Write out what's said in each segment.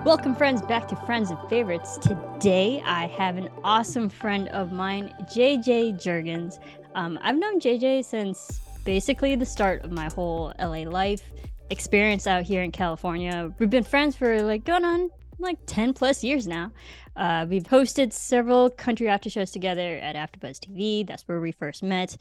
Welcome, friends, back to Friends and Favorites. Today, I have an awesome friend of mine, JJ Jurgens. Um, I've known JJ since basically the start of my whole LA life experience out here in California. We've been friends for like going on like 10 plus years now. Uh, we've hosted several country after shows together at AfterBuzz TV. That's where we first met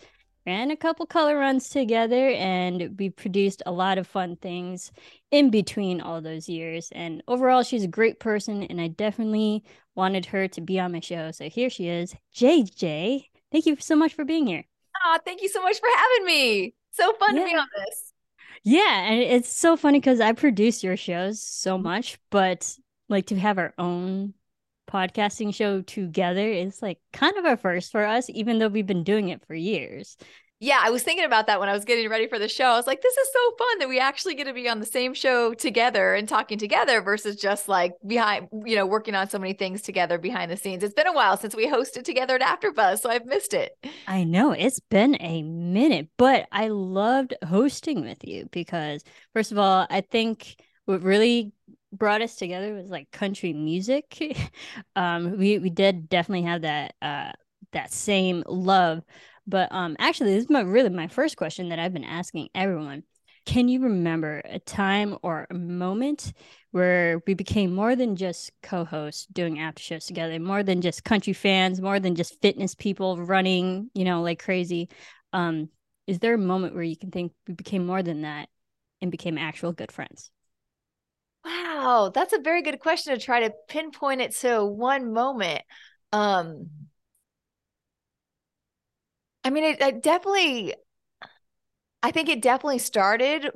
ran a couple color runs together and we produced a lot of fun things in between all those years. And overall she's a great person and i definitely wanted her to be on my show. So here she is jj thank you so much for being here. Oh thank you so much for having me. So fun yeah. to be on this. Yeah and it's so funny because i produce your shows so much but like to have our own podcasting show together is like kind of a first for us, even though we've been doing it for years. Yeah, I was thinking about that when I was getting ready for the show. I was like, this is so fun that we actually get to be on the same show together and talking together versus just like behind, you know, working on so many things together behind the scenes. It's been a while since we hosted together at AfterBuzz, so I've missed it. I know it's been a minute, but I loved hosting with you because, first of all, I think what really brought us together was like country music. um, we we did definitely have that uh that same love. But um, actually, this is my really my first question that I've been asking everyone. Can you remember a time or a moment where we became more than just co-hosts doing after shows together, more than just country fans, more than just fitness people running, you know, like crazy? Um, is there a moment where you can think we became more than that and became actual good friends? Wow, that's a very good question to try to pinpoint it to one moment. Um I mean it, it definitely I think it definitely started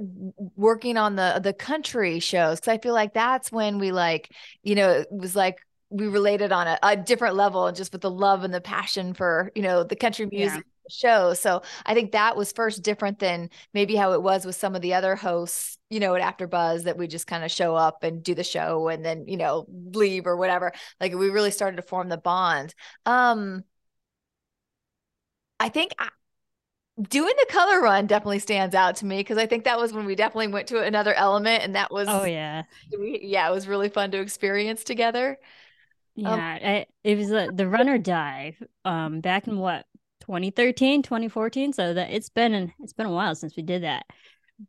working on the the country shows cuz I feel like that's when we like, you know, it was like we related on a, a different level and just with the love and the passion for, you know, the country music show. So I think that was first different than maybe how it was with some of the other hosts, you know, at AfterBuzz that we just kind of show up and do the show and then, you know, leave or whatever. Like we really started to form the bond. Um I think I, doing the color run definitely stands out to me because I think that was when we definitely went to another element and that was Oh yeah. Yeah, it was really fun to experience together. Yeah, um, I, it was uh, the Run or Dye um back in what 2013 2014 so that it's been it's been a while since we did that.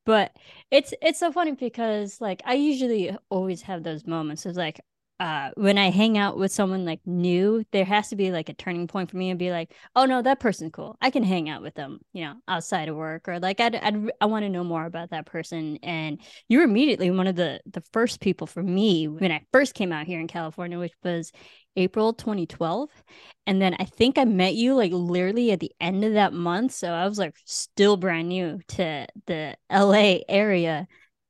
But it's it's so funny because like i usually always have those moments of like uh when i hang out with someone like new there has to be like a turning point for me and be like oh no that person's cool i can hang out with them you know outside of work or like i'd, I'd i want to know more about that person and you were immediately one of the the first people for me when i first came out here in california which was April 2012. And then I think I met you like literally at the end of that month. So I was like still brand new to the LA area.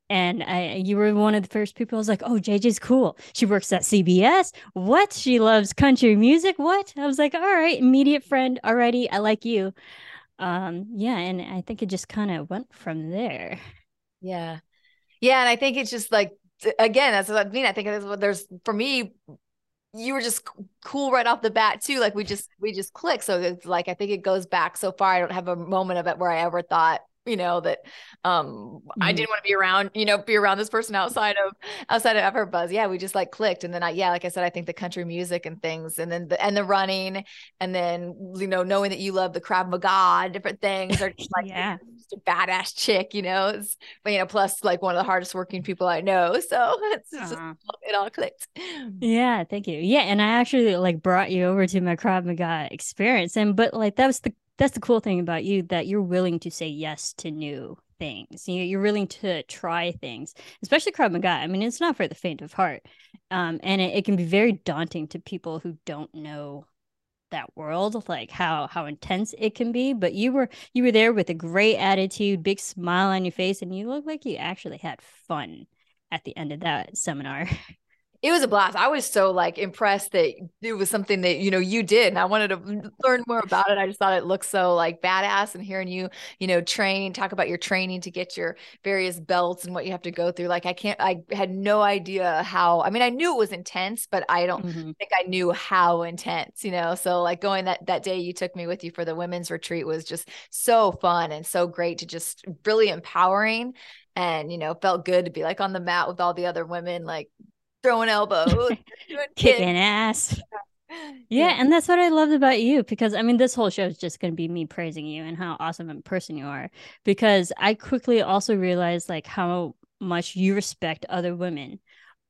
And I you were one of the first people I was like, oh, JJ's cool. She works at CBS. What? She loves country music. What? I was like, all right, immediate friend already. I like you. Um, yeah, and I think it just kind of went from there. Yeah. Yeah. And I think it's just like again, that's what I mean. I think there's for me you were just cool right off the bat too like we just we just click so it's like i think it goes back so far i don't have a moment of it where i ever thought you know that um mm-hmm. I didn't want to be around you know be around this person outside of outside of AfterBuzz yeah we just like clicked and then I yeah like I said I think the country music and things and then the and the running and then you know knowing that you love the Krav Maga different things are just like yeah. just a badass chick you know? It's but you know plus like one of the hardest working people I know so it's, uh-huh. just, it all clicked. Yeah thank you. Yeah and I actually like brought you over to my Krav Maga experience and but like that was the that's the cool thing about you that you're willing to say yes to new things. You're willing to try things, especially Krav Maga. I mean, it's not for the faint of heart, um, and it, it can be very daunting to people who don't know that world like how how intense it can be but you were you were there with a great attitude big smile on your face and you look like you actually had fun at the end of that seminar it was a blast. I was so like impressed that it was something that you know you did, and I wanted to learn more about it. I just thought it looked so like badass, and hearing you, you know, train, talk about your training to get your various belts and what you have to go through. Like I can't, I had no idea how. I mean, I knew it was intense, but I don't mm-hmm. think I knew how intense. You know, so like going that that day you took me with you for the women's retreat was just so fun and so great to just really empowering and you know felt good to be like on the mat with all the other women like throwing elbows, kicking ass. Yeah, and that's what I loved about you because I mean, this whole show is just going to be me praising you and how awesome a person you are. Because I quickly also realized like how much you respect other women,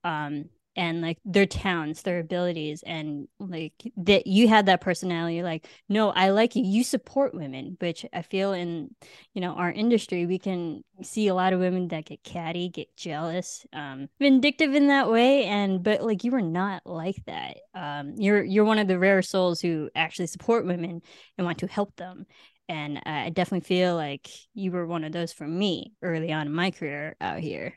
um, and like their talents, their abilities, and like that you had that personality. Like, no, I like you. You support women, which I feel in you know our industry we can see a lot of women that get catty, get jealous, um, vindictive in that way. And but like you were not like that. Um, you're you're one of the rare souls who actually support women and want to help them. And I definitely feel like you were one of those for me early on in my career out here.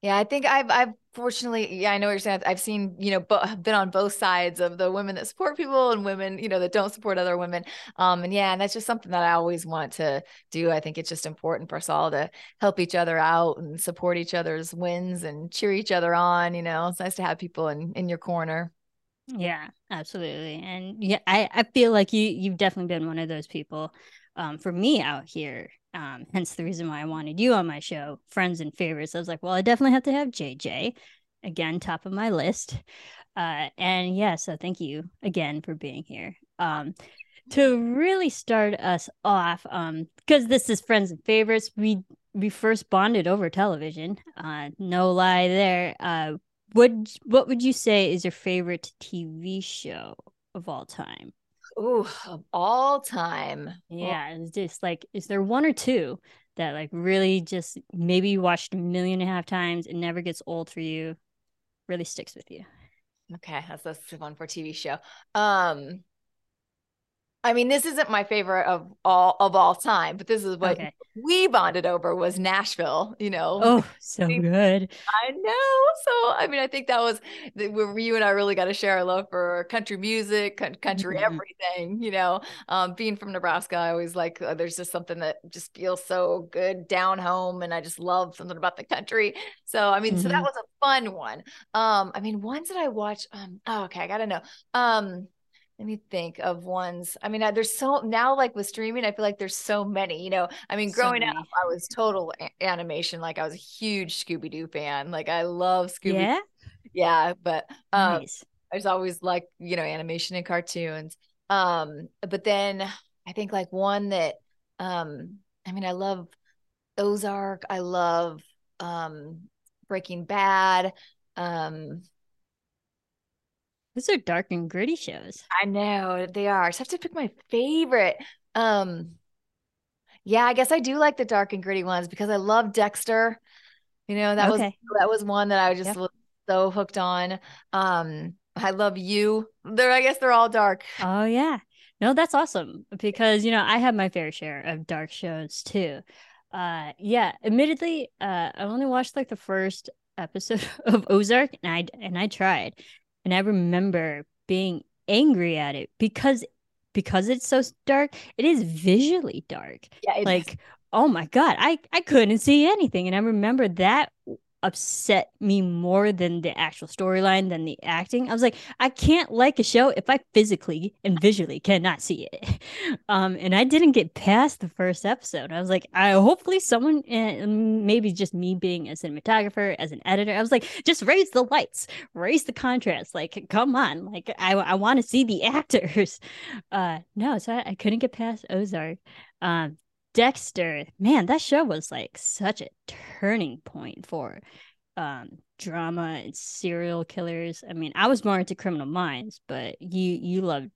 Yeah, I think I've I've fortunately, yeah, I know what you're saying. I've seen, you know, bo- been on both sides of the women that support people and women, you know, that don't support other women. Um, and yeah, and that's just something that I always want to do. I think it's just important for us all to help each other out and support each other's wins and cheer each other on. You know, it's nice to have people in in your corner. Yeah, absolutely. And yeah, I I feel like you you've definitely been one of those people. Um, for me out here um, hence the reason why I wanted you on my show, friends and favorites. I was like, well, I definitely have to have JJ. Again, top of my list. Uh, and yeah, so thank you again for being here. Um, to really start us off, um, because this is friends and favorites, we we first bonded over television. Uh, no lie there. Uh, what what would you say is your favorite TV show of all time? Ooh, of all time. Yeah, it's just like, is there one or two that like really just maybe you watched a million and a half times, it never gets old for you, really sticks with you? Okay, that's that's one for TV show. Um, I mean, this isn't my favorite of all of all time, but this is what okay. we bonded over was Nashville. You know, oh, so good. I know. So, I mean, I think that was where you and I really got to share our love for country music, country mm-hmm. everything. You know, um, being from Nebraska, I always like uh, there's just something that just feels so good down home, and I just love something about the country. So, I mean, mm-hmm. so that mm-hmm. was a fun one. Um, I mean, ones that I watch. Um, oh, okay, I gotta know. Um let me think of ones. I mean, there's so now, like with streaming, I feel like there's so many. You know, I mean, growing so up, I was total a- animation. Like I was a huge Scooby Doo fan. Like I love Scooby. Yeah, yeah. But um, nice. I was always like you know animation and cartoons. Um, but then I think like one that um, I mean, I love Ozark. I love um Breaking Bad. Um, those are dark and gritty shows. I know they are. So I have to pick my favorite. Um, yeah, I guess I do like the dark and gritty ones because I love Dexter. You know, that okay. was that was one that I was just yep. so hooked on. Um, I love you. They're I guess they're all dark. Oh yeah. No, that's awesome because you know, I have my fair share of dark shows too. Uh yeah, admittedly, uh I only watched like the first episode of Ozark and I and I tried. And I remember being angry at it because because it's so dark, it is visually dark. Yeah, like is. oh my god, I I couldn't see anything and I remember that upset me more than the actual storyline than the acting. I was like, I can't like a show if I physically and visually cannot see it. Um, and I didn't get past the first episode. I was like, I hopefully someone, and maybe just me being a cinematographer, as an editor, I was like, just raise the lights, raise the contrast. Like, come on, like I I want to see the actors. Uh, no, so I, I couldn't get past Ozark. Um, Dexter, man, that show was like such a turning point for um drama and serial killers. I mean, I was more into Criminal Minds, but you you loved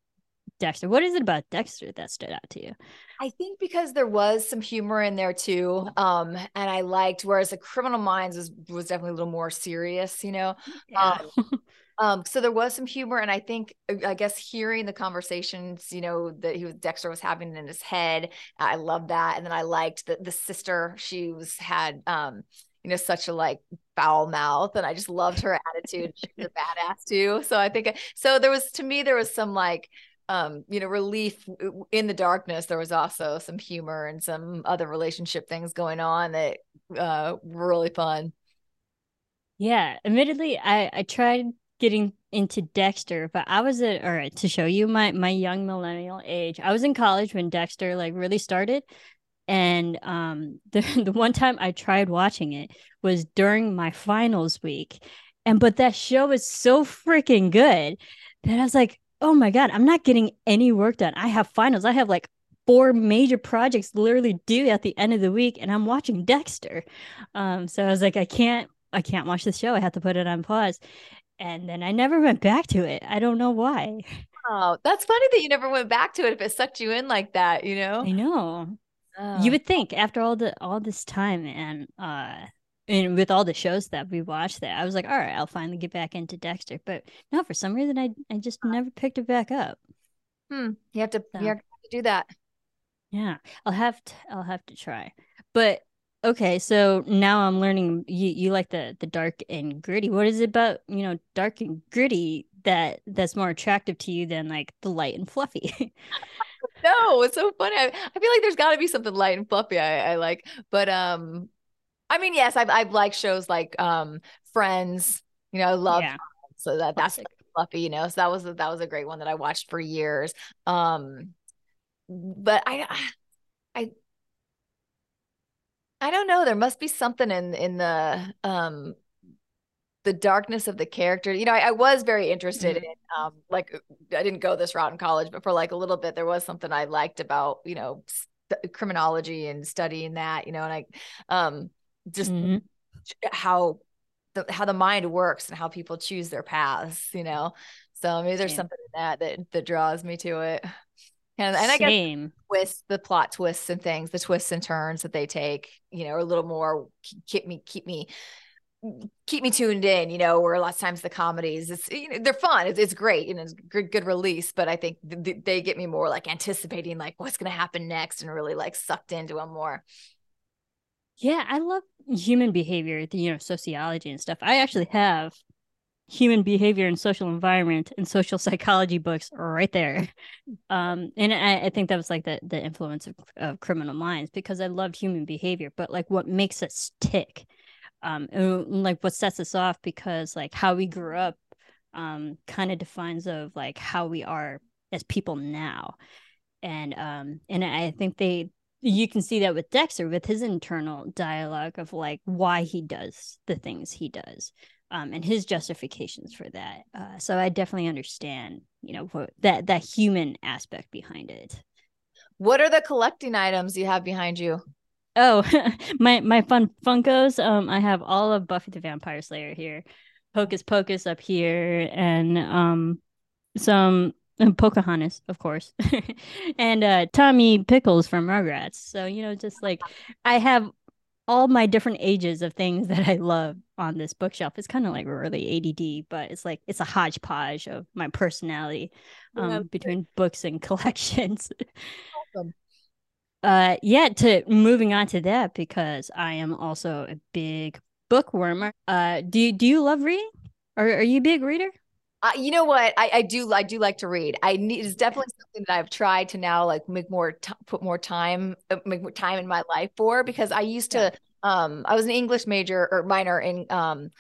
Dexter. What is it about Dexter that stood out to you? I think because there was some humor in there too. Um, and I liked whereas the Criminal Minds was was definitely a little more serious, you know. Yeah. Um, um, so there was some humor, and I think uh, I guess hearing the conversations, you know, that he was Dexter was having in his head, I love that. And then I liked that the sister. She was had um, you know, such a like foul mouth, and I just loved her attitude. She was a badass too. So I think so. There was to me there was some like um, you know, relief in the darkness. There was also some humor and some other relationship things going on that uh, were really fun. Yeah, admittedly, I I tried getting into Dexter, but I was at all right to show you my my young millennial age. I was in college when Dexter like really started. And um the the one time I tried watching it was during my finals week And but that show is so freaking good that I was like, oh my God, I'm not getting any work done. I have finals. I have like four major projects literally due at the end of the week, and I'm watching Dexter. Um, so I was like, I can't, I can't watch the show. I have to put it on pause. And then I never went back to it. I don't know why. Oh, that's funny that you never went back to it if it sucked you in like that, you know? I know. Oh. You would think after all the all this time and uh and with all the shows that we watched that I was like, all right, I'll finally get back into Dexter. But no, for some reason I I just never picked it back up. Hmm. You have to so. you have to do that. Yeah, I'll have to. I'll have to try. But okay, so now I'm learning. You you like the the dark and gritty. What is it about you know dark and gritty that that's more attractive to you than like the light and fluffy? no, it's so funny. I, I feel like there's got to be something light and fluffy I, I like, but um, I mean, yes, I've I've liked shows like um Friends. You know, I love yeah. so that that's fluffy. You know, so that was that was a great one that I watched for years. Um but I, I, I don't know. There must be something in in the um the darkness of the character. You know, I, I was very interested mm-hmm. in um like I didn't go this route in college, but for like a little bit, there was something I liked about you know st- criminology and studying that. You know, and I um just mm-hmm. how the how the mind works and how people choose their paths. You know, so maybe there's yeah. something in that that that draws me to it. And, and I guess with the plot twists and things, the twists and turns that they take, you know, a little more keep me keep me keep me tuned in, you know, where a lot of times the comedies, it's you know, they're fun, it's, it's great, you know, it's good, good release, but I think th- they get me more like anticipating like what's going to happen next and really like sucked into them more. Yeah, I love human behavior, you know, sociology and stuff. I actually have human behavior and social environment and social psychology books right there. Um, and I, I, think that was like the the influence of, of criminal minds because I loved human behavior, but like what makes us tick, um, and like what sets us off because like how we grew up, um, kind of defines of like how we are as people now, and um, and I think they you can see that with Dexter with his internal dialogue of like why he does the things he does um, and his justifications for that. Uh, so I definitely understand, you know, what, that that human aspect behind it. What are the collecting items you have behind you? Oh, my my fun Funkos. Um, I have all of Buffy the Vampire Slayer here, Hocus Pocus up here, and um, some Pocahontas, of course, and uh, Tommy Pickles from Rugrats. So you know, just like I have all my different ages of things that I love on this bookshelf. It's kind of like really ADD, but it's like it's a hodgepodge of my personality um, yeah. between books and collections. awesome. Uh, yeah. To moving on to that because I am also a big bookworm. Uh, do you do you love reading? Or are you a big reader? Uh, you know what? I, I do I do like to read. I need it's definitely something that I've tried to now like make more t- put more time uh, make more time in my life for because I used to um I was an English major or minor in um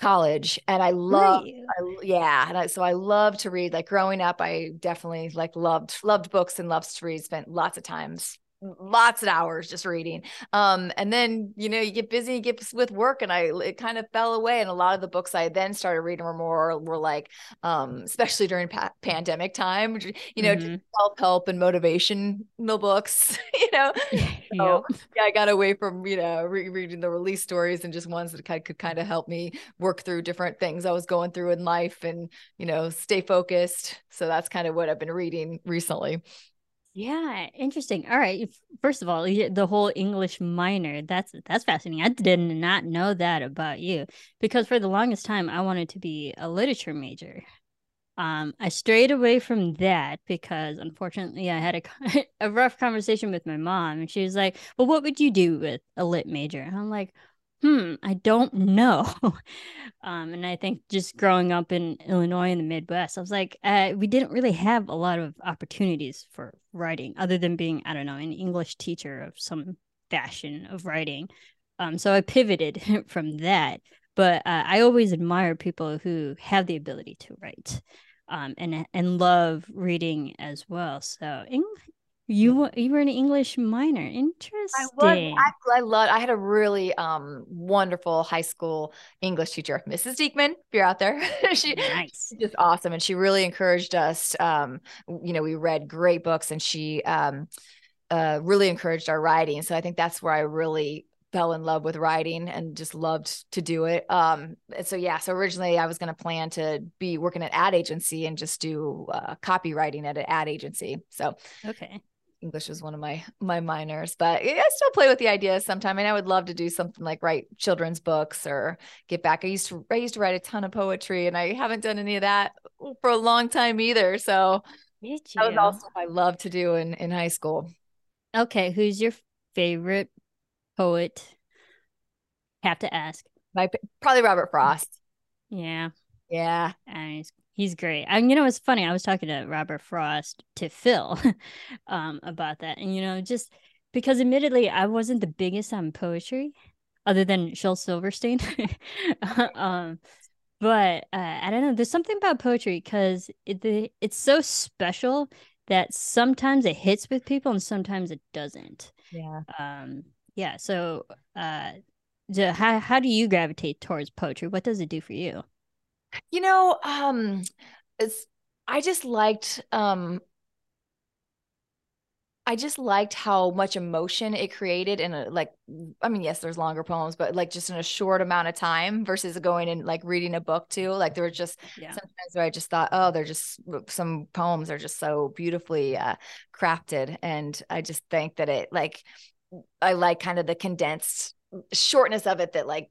college and I love I, yeah and I, so I love to read like growing up I definitely like loved loved books and loved to read spent lots of times lots of hours just reading. Um and then you know you get busy you get with work and i it kind of fell away and a lot of the books i then started reading were more were like um especially during pa- pandemic time you know mm-hmm. self-help and motivational books you know? So, yeah i got away from you know re- reading the release stories and just ones that could, could kind of help me work through different things i was going through in life and you know stay focused. So that's kind of what i've been reading recently yeah, interesting. All right. First of all, the whole English minor, that's that's fascinating. I did not know that about you because for the longest time I wanted to be a literature major. Um, I strayed away from that because unfortunately I had a a rough conversation with my mom and she was like, "Well, what would you do with a lit major?" And I'm like, hmm, I don't know. um, and I think just growing up in Illinois in the Midwest, I was like, uh, we didn't really have a lot of opportunities for writing other than being, I don't know, an English teacher of some fashion of writing. Um, so I pivoted from that. But uh, I always admire people who have the ability to write um, and and love reading as well. So You you were an English minor. Interesting. I was. I, I loved. I had a really um wonderful high school English teacher, Mrs. Diekman. If you're out there, she nice, just awesome, and she really encouraged us. Um, you know, we read great books, and she um, uh, really encouraged our writing. So I think that's where I really fell in love with writing and just loved to do it. Um, so yeah, so originally I was going to plan to be working at ad agency and just do uh, copywriting at an ad agency. So okay, English was one of my my minors, but I still play with the idea sometime. And I would love to do something like write children's books or get back. I used to I used to write a ton of poetry, and I haven't done any of that for a long time either. So that was also I love to do in in high school. Okay, who's your favorite poet? Have to ask. My probably Robert Frost. Yeah. Yeah. And he's he's great. And you know, it's funny. I was talking to Robert Frost to Phil um, about that, and you know, just because admittedly I wasn't the biggest on poetry, other than Shel Silverstein. um, but uh, I don't know. There's something about poetry because it, it's so special that sometimes it hits with people and sometimes it doesn't. Yeah. Um. Yeah. So, uh, how how do you gravitate towards poetry? What does it do for you? You know, um, it's I just liked um I just liked how much emotion it created in a like I mean yes there's longer poems but like just in a short amount of time versus going and like reading a book too like there were just yeah. sometimes where I just thought oh they're just some poems are just so beautifully uh crafted and I just think that it like I like kind of the condensed shortness of it that like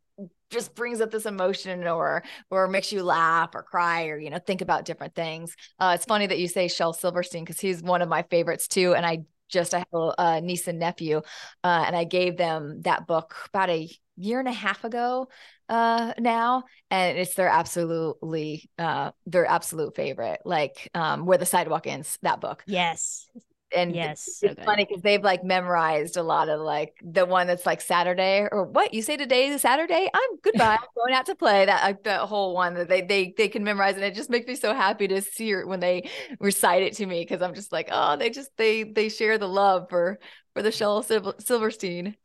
just brings up this emotion or or makes you laugh or cry or you know think about different things. Uh, it's funny that you say shel silverstein because he's one of my favorites too and i just i have a, niece and nephew uh, and i gave them that book about a year and a half ago uh now and it's their absolutely uh their absolute favorite like um where the sidewalk ends that book. Yes and yes, it's so funny because they've like memorized a lot of like the one that's like Saturday or what you say today is Saturday. I'm goodbye. I'm going out to play that like the whole one that they they they can memorize and it just makes me so happy to see it when they recite it to me because I'm just like oh they just they they share the love for for the Shel Silverstein.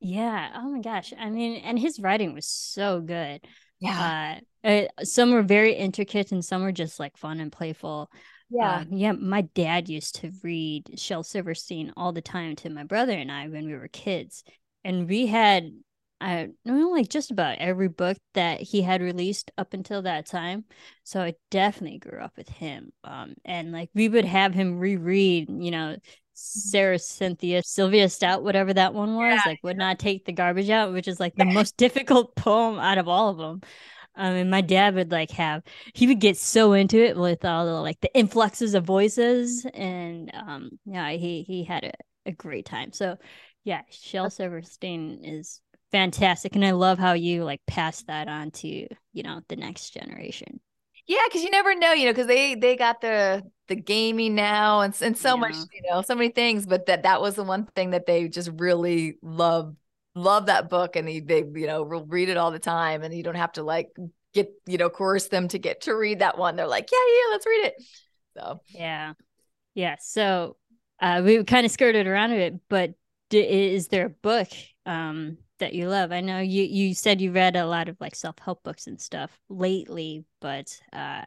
Yeah. Oh my gosh. I mean, and his writing was so good. Yeah. Uh, uh, some were very intricate and some were just like fun and playful. Yeah. Um, yeah. My dad used to read Shel Silverstein all the time to my brother and I when we were kids. And we had, I know, like just about every book that he had released up until that time. So I definitely grew up with him. Um, and like we would have him reread, you know, Sarah Cynthia Sylvia Stout, whatever that one was, yeah. like would not take the garbage out, which is like the most difficult poem out of all of them. I mean, my dad would like have he would get so into it with all the like the influxes of voices, and um, yeah, he he had a, a great time. So, yeah, Shel Silverstein is fantastic, and I love how you like pass that on to you know the next generation. Yeah, because you never know, you know, because they they got the the gaming now and and so yeah. much, you know, so many things, but that that was the one thing that they just really love love that book and they, they you know will read it all the time and you don't have to like get you know coerce them to get to read that one. They're like yeah yeah let's read it. So. Yeah. Yeah so uh we kind of skirted around it but d- is there a book um that you love? I know you you said you read a lot of like self-help books and stuff lately but uh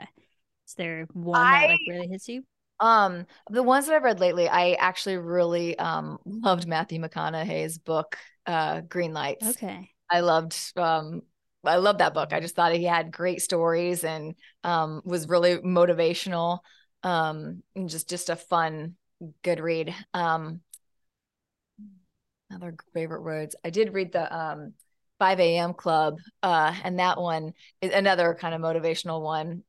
is there one I, that like really hits you? um, the ones that I've read lately, I actually really um loved Matthew McConaughey's book, uh, Green Lights. Okay. I loved um I love that book. I just thought he had great stories and um was really motivational. Um and just just a fun, good read. Um other favorite words. I did read the um 5 a.m. club uh and that one is another kind of motivational one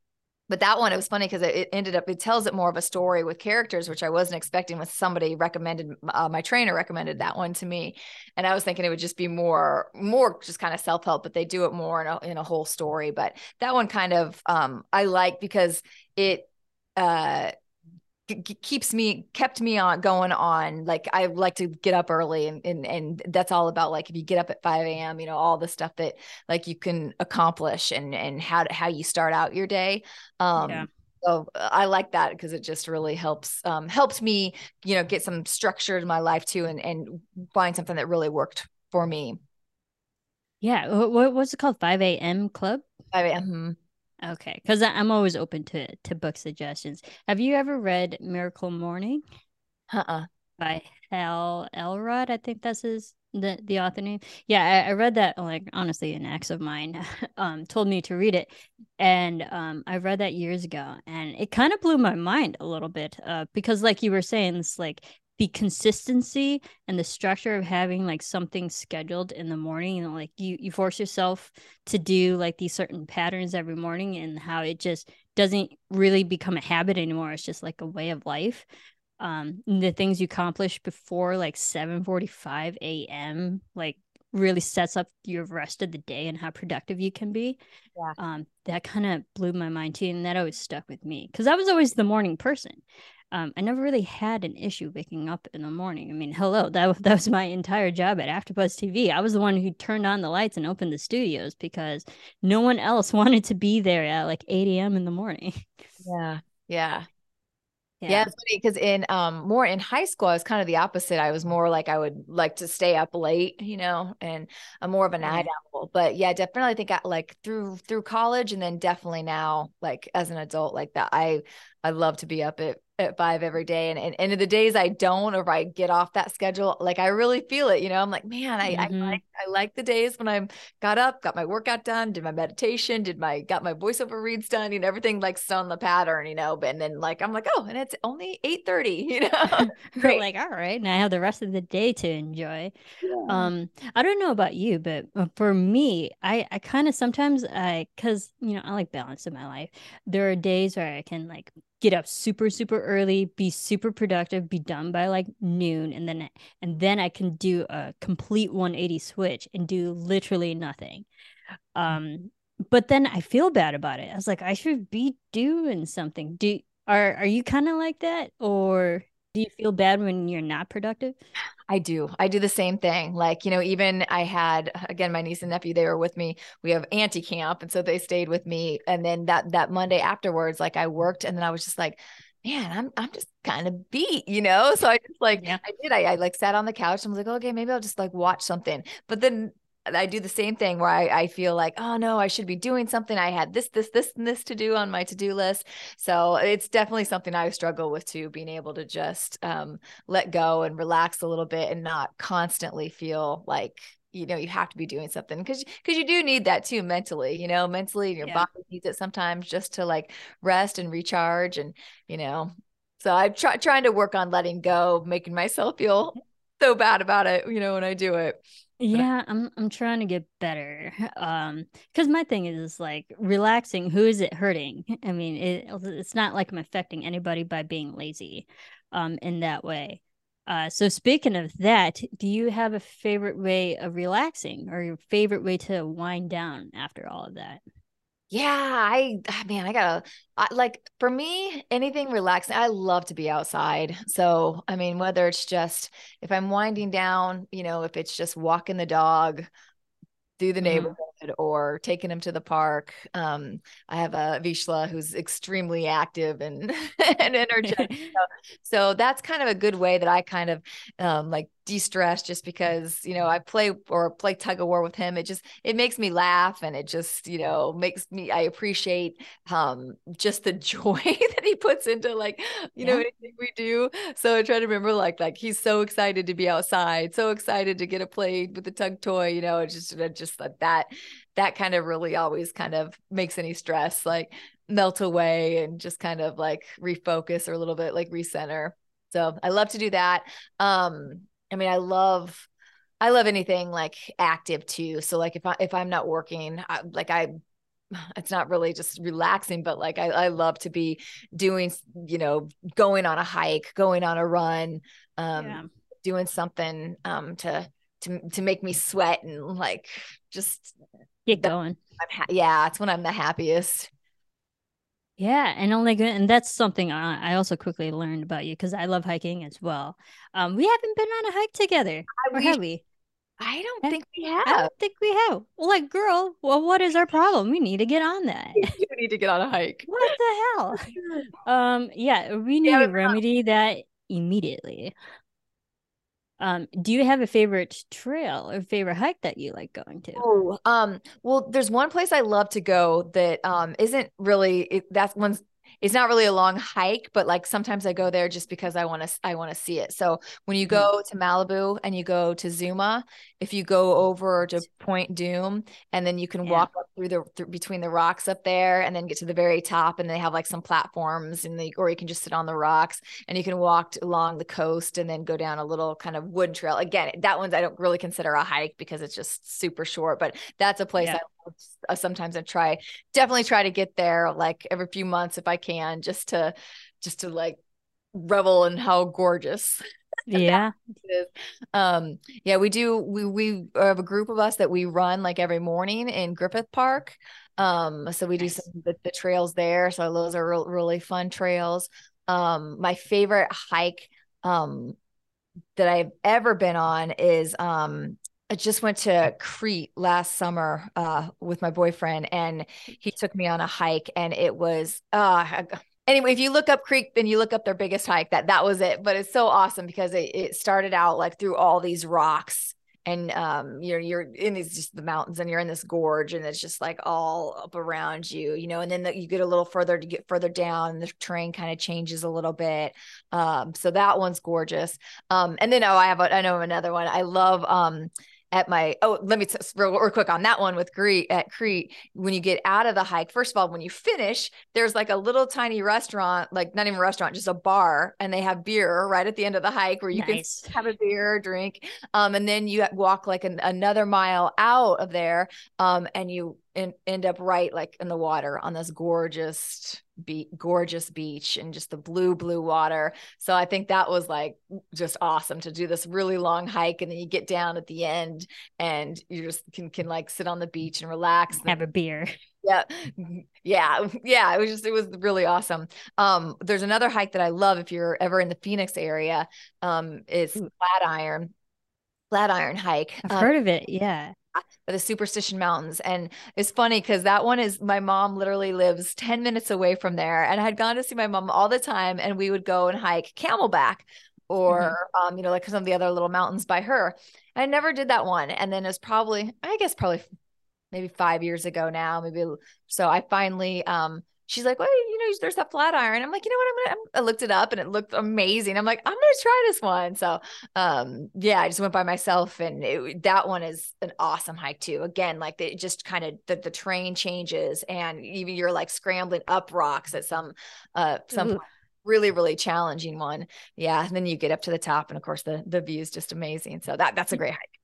but that one it was funny because it, ended up it tells it more of a story with characters which i wasn't expecting with somebody recommended uh, my trainer recommended that one to me. And i was thinking it would just be more more just kind of self-help but they do it more in a, in a whole story. But that one kind of um i like because it uh keeps me kept me on going on like i like to get up early and, and and that's all about like if you get up at 5 a.m you know all the stuff that like you can accomplish and and how how you start out your day um yeah. So uh, I like that because it just really helps um, helps me, you know, get some structure in my life too, and and find something that really worked for me. Yeah, what what's it called? Five a.m. club. Five a.m. Okay, because I'm always open to to book suggestions. Have you ever read Miracle Morning? Uh. Uh-uh. By Hal Elrod, I think that's his the the author name. Yeah, I, I, read that like honestly, an ex of mine um told me to read it, and um I read that years ago, and it kind of blew my mind a little bit, uh because like you were saying, this like the consistency and the structure of having like something scheduled in the morning, you know, like you you force yourself to do like these certain patterns every morning, and how it just doesn't really become a habit anymore. It's just like a way of life um the things you accomplish before like 7 45 a.m like really sets up your rest of the day and how productive you can be yeah. um that kind of blew my mind too and that always stuck with me because i was always the morning person um, I never really had an issue waking up in the morning. I mean, hello, that that was my entire job at AfterBuzz TV. I was the one who turned on the lights and opened the studios because no one else wanted to be there at like 8 a.m. in the morning. Yeah, yeah, yeah, yeah it's funny because in um more in high school, I was kind of the opposite. I was more like I would like to stay up late, you know, and I'm more of a night owl. But yeah, definitely I think I, like through through college and then definitely now, like as an adult, like that I I love to be up at at five every day. And, and, and the days I don't, or if I get off that schedule, like I really feel it, you know, I'm like, man, I, mm-hmm. I like, I like the days when I'm got up, got my workout done, did my meditation, did my, got my voiceover reads done, you know, everything like on the pattern, you know, but and then like, I'm like, oh, and it's only 8 30, you know, Great. like, all right. Now I have the rest of the day to enjoy. Yeah. Um, I don't know about you, but uh, for me, I, I kind of sometimes I, cause you know, I like balance in my life. There are days where I can like get up super super early be super productive be done by like noon and then and then i can do a complete 180 switch and do literally nothing. Um but then i feel bad about it. I was like i should be doing something. Do are are you kind of like that or do you feel bad when you're not productive I do. I do the same thing. Like, you know, even I had again my niece and nephew, they were with me. We have anti camp. And so they stayed with me. And then that that Monday afterwards, like I worked and then I was just like, man, I'm I'm just kind of beat, you know? So I just like yeah. I did. I, I like sat on the couch and was like, okay, maybe I'll just like watch something. But then I do the same thing where I, I feel like, oh no, I should be doing something. I had this, this, this, and this to do on my to-do list. So it's definitely something I struggle with too, being able to just um, let go and relax a little bit and not constantly feel like you know you have to be doing something because because you do need that too mentally you know mentally your yeah. body needs it sometimes just to like rest and recharge and you know so i'm try, trying to work on letting go making myself feel so bad about it you know when i do it yeah, I'm I'm trying to get better. Um, because my thing is like relaxing. Who is it hurting? I mean, it it's not like I'm affecting anybody by being lazy, um, in that way. Uh, so speaking of that, do you have a favorite way of relaxing or your favorite way to wind down after all of that? Yeah, I ah, man, I gotta I, like for me, anything relaxing. I love to be outside. So I mean, whether it's just if I'm winding down, you know, if it's just walking the dog through the mm-hmm. neighborhood or taking him to the park. Um, I have a Vizsla who's extremely active and and energetic. so, so, that's kind of a good way that I kind of um, like de-stress just because you know i play or play tug of war with him it just it makes me laugh and it just you know makes me i appreciate um just the joy that he puts into like you yeah. know anything we do so i try to remember like like he's so excited to be outside so excited to get a play with the tug toy you know it's just just like that that kind of really always kind of makes any stress like melt away and just kind of like refocus or a little bit like recenter so I love to do that. Um, I mean, I love I love anything like active too. So like if I if I'm not working, I, like I it's not really just relaxing, but like I, I love to be doing, you know, going on a hike, going on a run, um, yeah. doing something um to to to make me sweat and like just get going. Ha- yeah, it's when I'm the happiest. Yeah, and only good, and that's something I, I also quickly learned about you because I love hiking as well. Um, we haven't been on a hike together, I, or we, have we? I don't think we have. I don't think we have. Well, like, girl, well, what is our problem? We need to get on that. We need to get on a hike. What the hell? um, yeah, we need Yeah, to remedy that immediately. Um, do you have a favorite trail or favorite hike that you like going to? Oh, um, well, there's one place I love to go that um isn't really it, that's one's it's not really a long hike, but like sometimes I go there just because I want to I want to see it. So when you Mhm. go to Malibu and you go to Zuma, if you go over to Point Dume and then you can Yeah. walk up through the through, between the rocks up there and then get to the very top and they have like some platforms and the or you can just sit on the rocks and you can walk along the coast and then go down a little kind of wood trail. Again, that one's I don't really consider a hike because it's just super short, but that's a place Yeah. I love, uh, sometimes I try definitely try to get there like every few months if I can just to just to like revel in how gorgeous Yeah. Um yeah, we do we we have a group of us that we run like every morning in Griffith Park. Um so we do some of the, the trails there. So those are real, really fun trails. Um my favorite hike um that I've ever been on is um I just went to Crete last summer uh with my boyfriend and he took me on a hike and it was uh anyway if you look up Crete then you look up their biggest hike that that was it but it's so awesome because it, it started out like through all these rocks and um you're you're in these just the mountains and you're in this gorge and it's just like all up around you you know and then the, you get a little further to get further down and the terrain kind of changes a little bit um so that one's gorgeous um and then oh I have a, I know another one I love um at my oh let me t- real, real quick on that one with Crete at Crete when you get out of the hike first of all when you finish there's like a little tiny restaurant like not even a restaurant just a bar and they have beer right at the end of the hike where you Nice. can have a beer or drink um and then you walk like an, another mile out of there um and you en- end up right like in the water on this gorgeous be- gorgeous beach and just the blue blue water so i think that was like just awesome to do this really long hike and then you get down at the end and you just can can like sit on the beach and relax and Have a beer. yeah yeah yeah it was just it was really awesome um there's another hike that i love if you're ever in the phoenix area um it's Ooh. flatiron flatiron hike I've um, heard of it. Yeah. The superstition mountains. And it's funny because that one is my mom literally lives 10 minutes away from there and i had gone to see my mom all the time and we would go and hike camelback or um you know like some of the other little mountains by her. I never did that one and then it's probably i guess probably maybe five years ago now maybe so i finally um she's like well you know there's that flat iron. I'm like you know what? I'm gonna i looked it up and it looked amazing. I'm like i'm gonna try this one. So um yeah i just went by myself and it, that one is an awesome hike too. Again like it just kind of the, the terrain changes and even you're like scrambling up rocks at some uh some point. really really challenging one. Yeah and then you get up to the top and of course the the view is just amazing. So that that's a great hike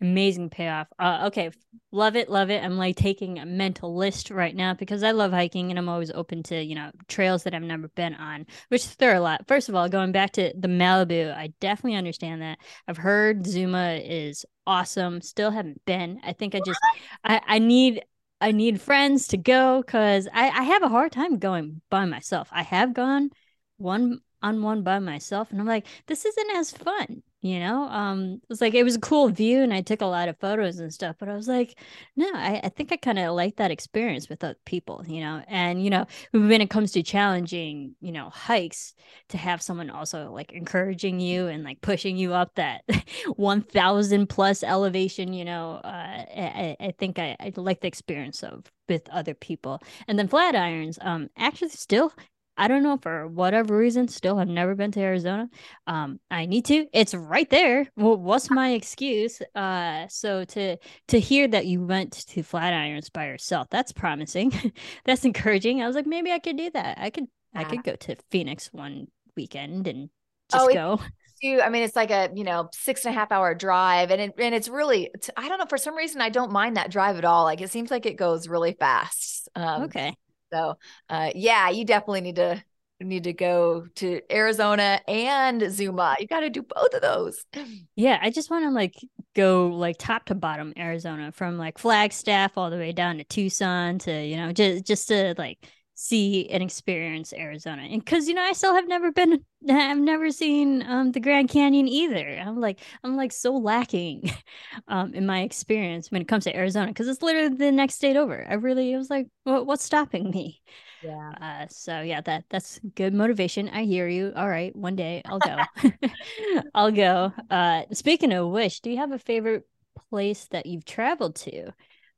Amazing payoff. Uh, okay, love it, love it. I'm like taking a mental list right now because I love hiking and I'm always open to you know trails that I've never been on, which there are a lot. First of all, going back to the Malibu, I definitely understand that. I've heard Zuma is awesome. Still haven't been. I think I just I I need I need friends to go because I I have a hard time going by myself. I have gone one on one by myself and I'm like this isn't as fun you know um it was like it was a cool view and I took a lot of photos and stuff but I was like no I, I think I kind of like that experience with other people you know? And you know when it comes to challenging you know hikes to have someone also like encouraging you and like pushing you up that 1000 plus elevation you know uh I, I think I, I like the experience of with other people. And then flat irons um actually still I don't know for whatever reason, still have never been to Arizona. Um, I need to. It's right there. Well, what's my excuse? Uh, so to to hear that you went to Flatirons by yourself, that's promising. that's encouraging. I was like, maybe I could do that. I could I could go to Phoenix one weekend and just Oh, go. too. I mean, it's like a you know six and a half hour drive, and it, and it's really I don't know for some reason I don't mind that drive at all. Like it seems like it goes really fast. Um, Okay. So, uh, yeah, you definitely need to need to go to Arizona and Zuma. You got to do both of those. Yeah, I just want to like go like top to bottom Arizona from like Flagstaff all the way down to Tucson to you know just just to like see and experience Arizona. And because you know, I still have never been I've never seen um the Grand Canyon either. I'm like I'm like so lacking um in my experience when it comes to Arizona because it's literally the next state over. I really it was like, what, what's stopping me? Yeah. Uh, so yeah, that that's good motivation. I hear you. All right, one day I'll go. I'll go. Uh, speaking of which, do you have a favorite place that you've traveled to?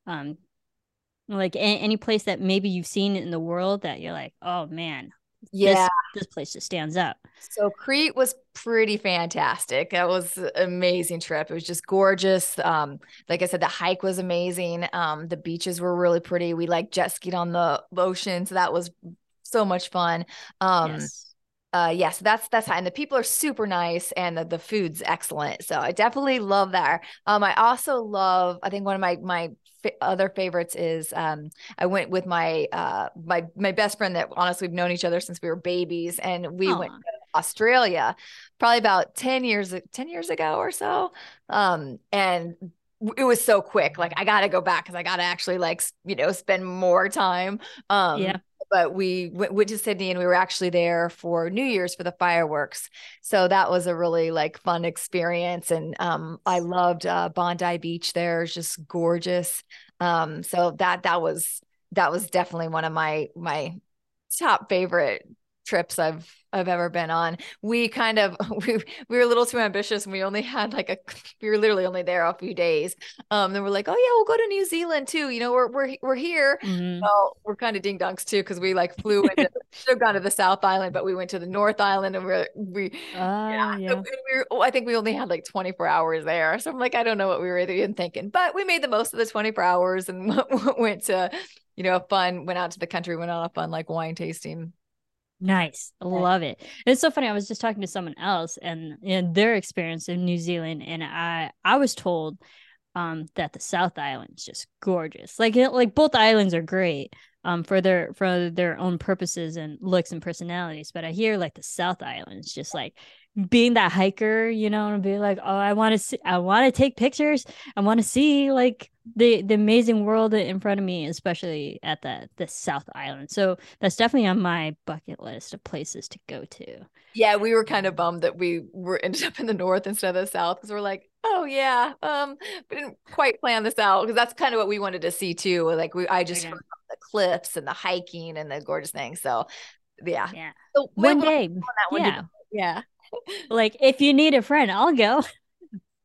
Um, like a- any place that maybe you've seen in the world that you're like, oh man, Yeah. this, this place just stands out. So Crete was pretty fantastic. That was an amazing trip. It was just gorgeous. Um, like I said, the hike was amazing. Um, the beaches were really pretty. We like jet skied on the ocean, so that was so much fun. Um, yes. uh yes that's that's high and the people are super nice and the, the food's excellent so i definitely love that um i also love i think one of my my other favorites is um i went with my uh my my best friend that honestly we've known each other since we were babies and we went to australia probably about 10 years 10 years ago or so. Um and it was so quick like i gotta go back because i gotta actually like you know spend more time. Um Yeah. But we went, went to Sydney and we were actually there for New Year's for the fireworks. So that was a really like fun experience. And um, I loved uh, Bondi Beach there. It's just gorgeous. Um, so that that was that was definitely one of my my top favorite trips I've I've ever been on. We kind of we we were a little too ambitious and we only had like a we were literally only there a few days. Um then we're like, "Oh yeah, we'll go to New Zealand too. You know, we're we're we're here." Mhm. Well, we're kind of ding dongs too because we like flew into should have gone to the South Island, but we went to the North Island and we're we Ah, so yeah. we were, oh, I think we only had like 24 hours there. So I'm like, I don't know what we were even thinking, but we made the most of the 24 hours and went to, you know, a fun, went out to the country, went on a fun like wine tasting. Nice. Love it. It's so funny. I was just talking to someone else and, and their experience in New Zealand, and I I was told um that the South Island is just gorgeous. Like it, like both islands are great um for their for their own purposes and looks and personalities. But I hear like the South Island is just like being that hiker, you know, and be like, oh, I want to see, I want to take pictures. I want to see like the the amazing world in front of me, especially at the the South Island. So that's definitely on my bucket list of places to go to. Yeah, we were kind of bummed that we were ended up in the north instead of the south because we're like, oh yeah, um, we didn't quite plan this out because that's kind of what we wanted to see too. Like we, I just about the cliffs and the hiking and the gorgeous things. So yeah, Yeah. so One day. on that one, Yeah. yeah. Like if you need a friend, I'll go.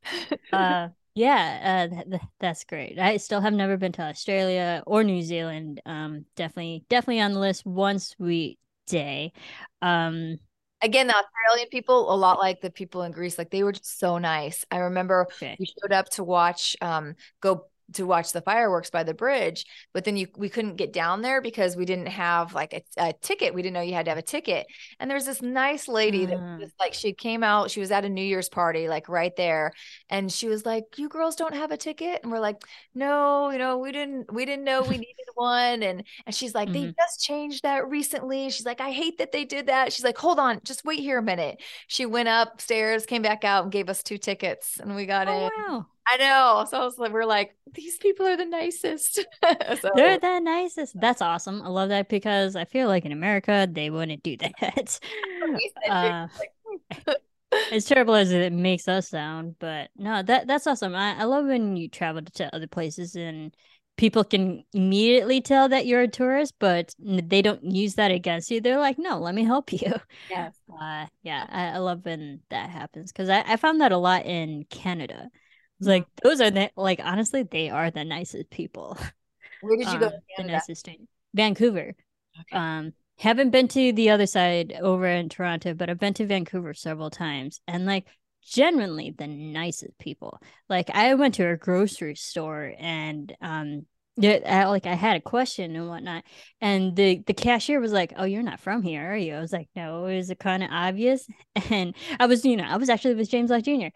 uh yeah, uh th- th- that's great. I still have never been to Australia or New Zealand. Um definitely definitely on the list one sweet day. Um again, the Australian people, a lot like the people in Greece, like they were just so nice. I remember okay. we showed up to watch, um, go to watch the fireworks by the bridge, but then you we couldn't get down there because we didn't have like a, a ticket. We didn't know you had to have a ticket. And there was this nice lady that Ah. was like, she came out, she was at a New Year's party, like right there, and she was like, "You girls don't have a ticket?" And we're like, "No, you know, we didn't, we didn't know we needed one." And and she's like, "They Mhm. just changed that recently." She's like, "I hate that they did that." She's like, "Hold on, just wait here a minute." She went upstairs, came back out, and gave us two tickets, and we got in. Oh wow. I know. So I was like, we're like, these people are the nicest. so They're the nicest. That's awesome. I love that because I feel like in America they wouldn't do that. uh, as terrible as it makes us sound, but no, that that's awesome. I, I love when you travel to other places and people can immediately tell that you're a tourist, but they don't use that against you. They're like, no, let me help you. yes. Uh, yeah, I, I love when that happens because I, I found that a lot in Canada. Like those are the like honestly, they are the nicest people. Where did you go Uh, to the nicest. Vancouver. Okay. Um, haven't been to the other side over in Toronto, but I've been to Vancouver several times, and like genuinely the nicest people. Like I went to a grocery store and um. Yeah, I, like I had a question and whatnot, and the the cashier was like, "Oh, you're not from here, are you?" I was like, "No." Is it kind of obvious? And I was, you know, I was actually with James Lott Jr.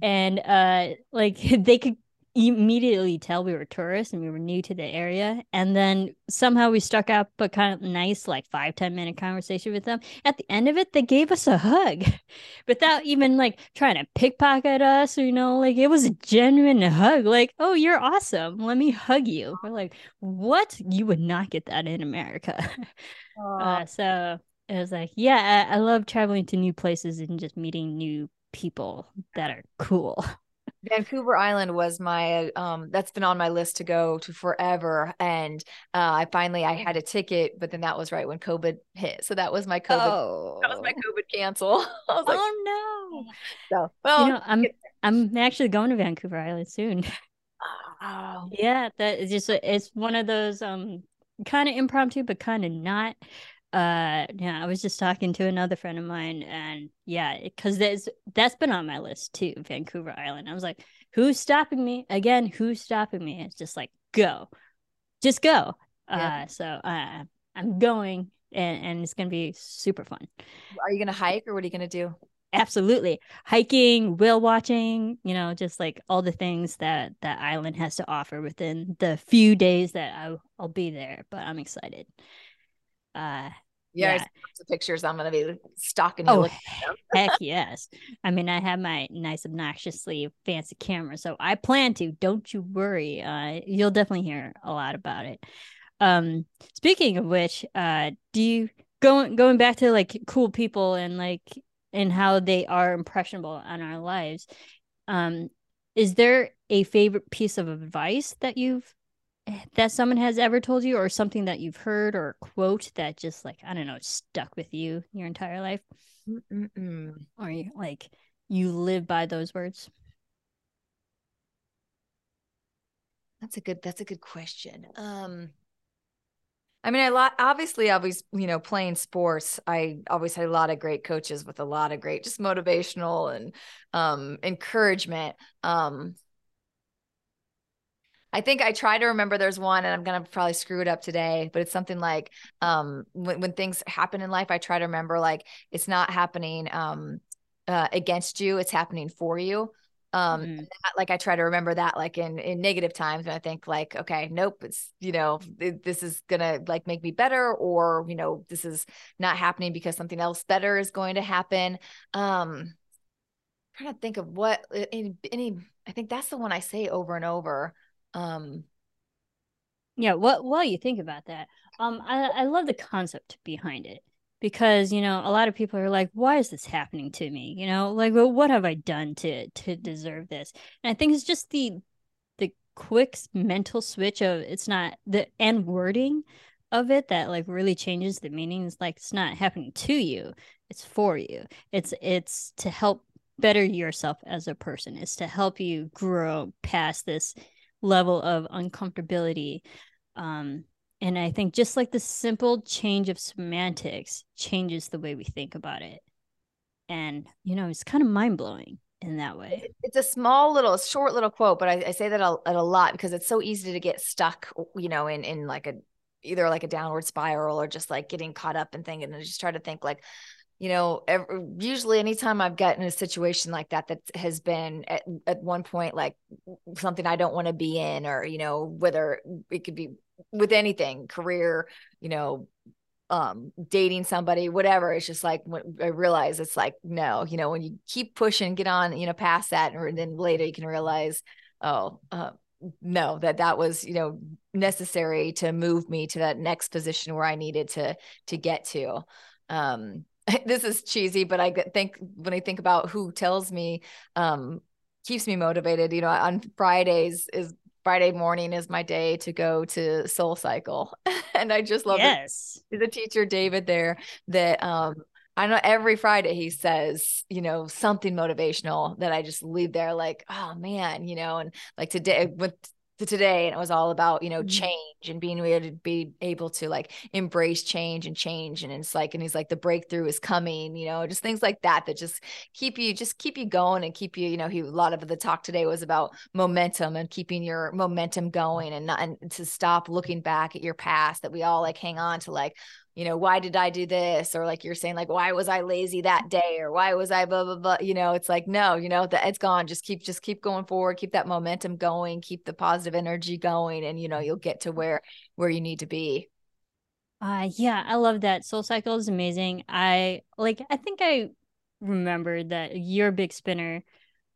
And uh, like they could immediately tell we were tourists and we were new to the area. And then somehow we struck up a kind of nice like five ten minute conversation with them. At the end of it they gave us a hug without even like trying to pickpocket us or, you know? Like it was a genuine hug. Like oh you're awesome. Let me hug you. We're like what? You would not get that in america. Uh, so it was like yeah I, I love traveling to new places and just meeting new people that are cool. Vancouver Island was my um that's been on my list to go to forever. And uh I finally I had a ticket but then that was right when COVID hit. So that was my COVID oh. that was my oh. COVID cancel. I was like oh no. So well you know I'm I'm actually going to Vancouver Island soon. Oh. Yeah that is just it's one of those um kind of impromptu but kind of not uh yeah i was just talking to another friend of mine and yeah because there's that's been on my list too vancouver island. I was like who's stopping me? Again who's stopping me? It's just like go just go. Yeah. uh so uh i'm going and, and it's gonna be super fun. Are you gonna hike or what are you gonna do? Absolutely. Hiking whale watching you know just like all the things that that island has to offer within the few days that I'll, I'll be there but i'm excited uh yeah, yeah. the pictures i'm gonna be stalking you oh heck yes. I mean i have my nice obnoxiously fancy camera so i plan to don't you worry uh you'll definitely hear a lot about it. Um speaking of which uh do you going going back to like cool people and like and how they are impressionable on our lives um is there a favorite piece of advice that you've that someone has ever told you or something that you've heard or quote that just like i don't know stuck with you your entire life Mm-mm-mm. or you like you live by those words that's a good that's a good question um I mean, I lot obviously always, you know, playing sports, I always had a lot of great coaches with a lot of great just motivational and um encouragement. Um I think I try to remember there's one and I'm going to probably screw it up today, but it's something like um when, when things happen in life, I try to remember like it's not happening um uh, against you, it's happening for you. Um mm-hmm. that, like I try to remember that like in in negative times and I think like okay, nope, it's you know, it, this is going to like make me better or you know, this is not happening because something else better is going to happen. Um I'm trying to think of what any any I think that's the one I say over and over um yeah what while you think about that um I, I love the concept behind it because you know a lot of people are like why is this happening to me? You know like well, what have i done to to deserve this? And i think it's just the the quick mental switch of it's not the end wording of it that like really changes the meaning. It's like it's not happening to you it's for you. It's it's to help better yourself as a person. It's to help you grow past this level of uncomfortability um and i think just like the simple change of semantics changes the way we think about it. And you know it's kind of mind-blowing in that way. it's a small little short little quote but i, I say that a, a lot because it's so easy to get stuck you know in in like a either like a downward spiral or just like getting caught up and thinking and just try to think like you know, every, usually anytime I've gotten in a situation like that, that has been at, at one point like something I don't want to be in, or, you know, whether it could be with anything, career, you know, um, dating somebody, whatever. It's just like when I realize it's like, no, you know, when you keep pushing, get on, you know, past that, and then later you can realize, oh, uh, no, that that was, you know, necessary to move me to that next position where I needed to, to get to. Um, this is cheesy, but I think when I think about who tells me, um, keeps me motivated, you know, on Fridays is Friday morning is my day to go to Soul Cycle. and I just love yes. it. The teacher, David, there that, um, I know every Friday he says, you know, something motivational that I just leave there like, oh man, you know, and like today with to today and it was all about you know mm-hmm. change and being able to be able to like embrace change and change and it's like and he's like the breakthrough is coming you know just things like that that just keep you just keep you going and keep you you know he a lot of the talk today was about momentum and keeping your momentum going and not and to stop looking back at your past that we all like hang on to like you know, why did I do this? Or like you're saying, like, why was I lazy that day? Or why was I blah, blah, blah? You know, it's like, no, you know, that it's gone. Just keep, just keep going forward, keep that momentum going, keep the positive energy going, and you know, you'll get to where where you need to be. Uh yeah, I love that. Soul Cycle is amazing. I like I think I remembered that you're a big spinner.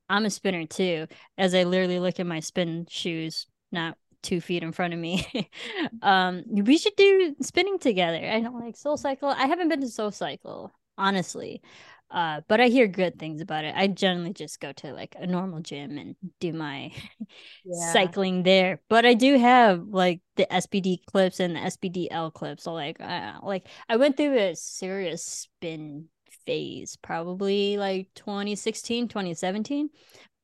I'm a spinner too, as I literally look at my spin shoes, not two feet in front of me. um, we should do spinning together. I don't like Soul Cycle. I haven't been to Soul Cycle, honestly. Uh, but I hear good things about it. I generally just go to like a normal gym and do my yeah. cycling there. But I do have like the SPD clips and the SBDL clips. So like, uh, like I went through a serious spin phase, probably like 2016, 2017.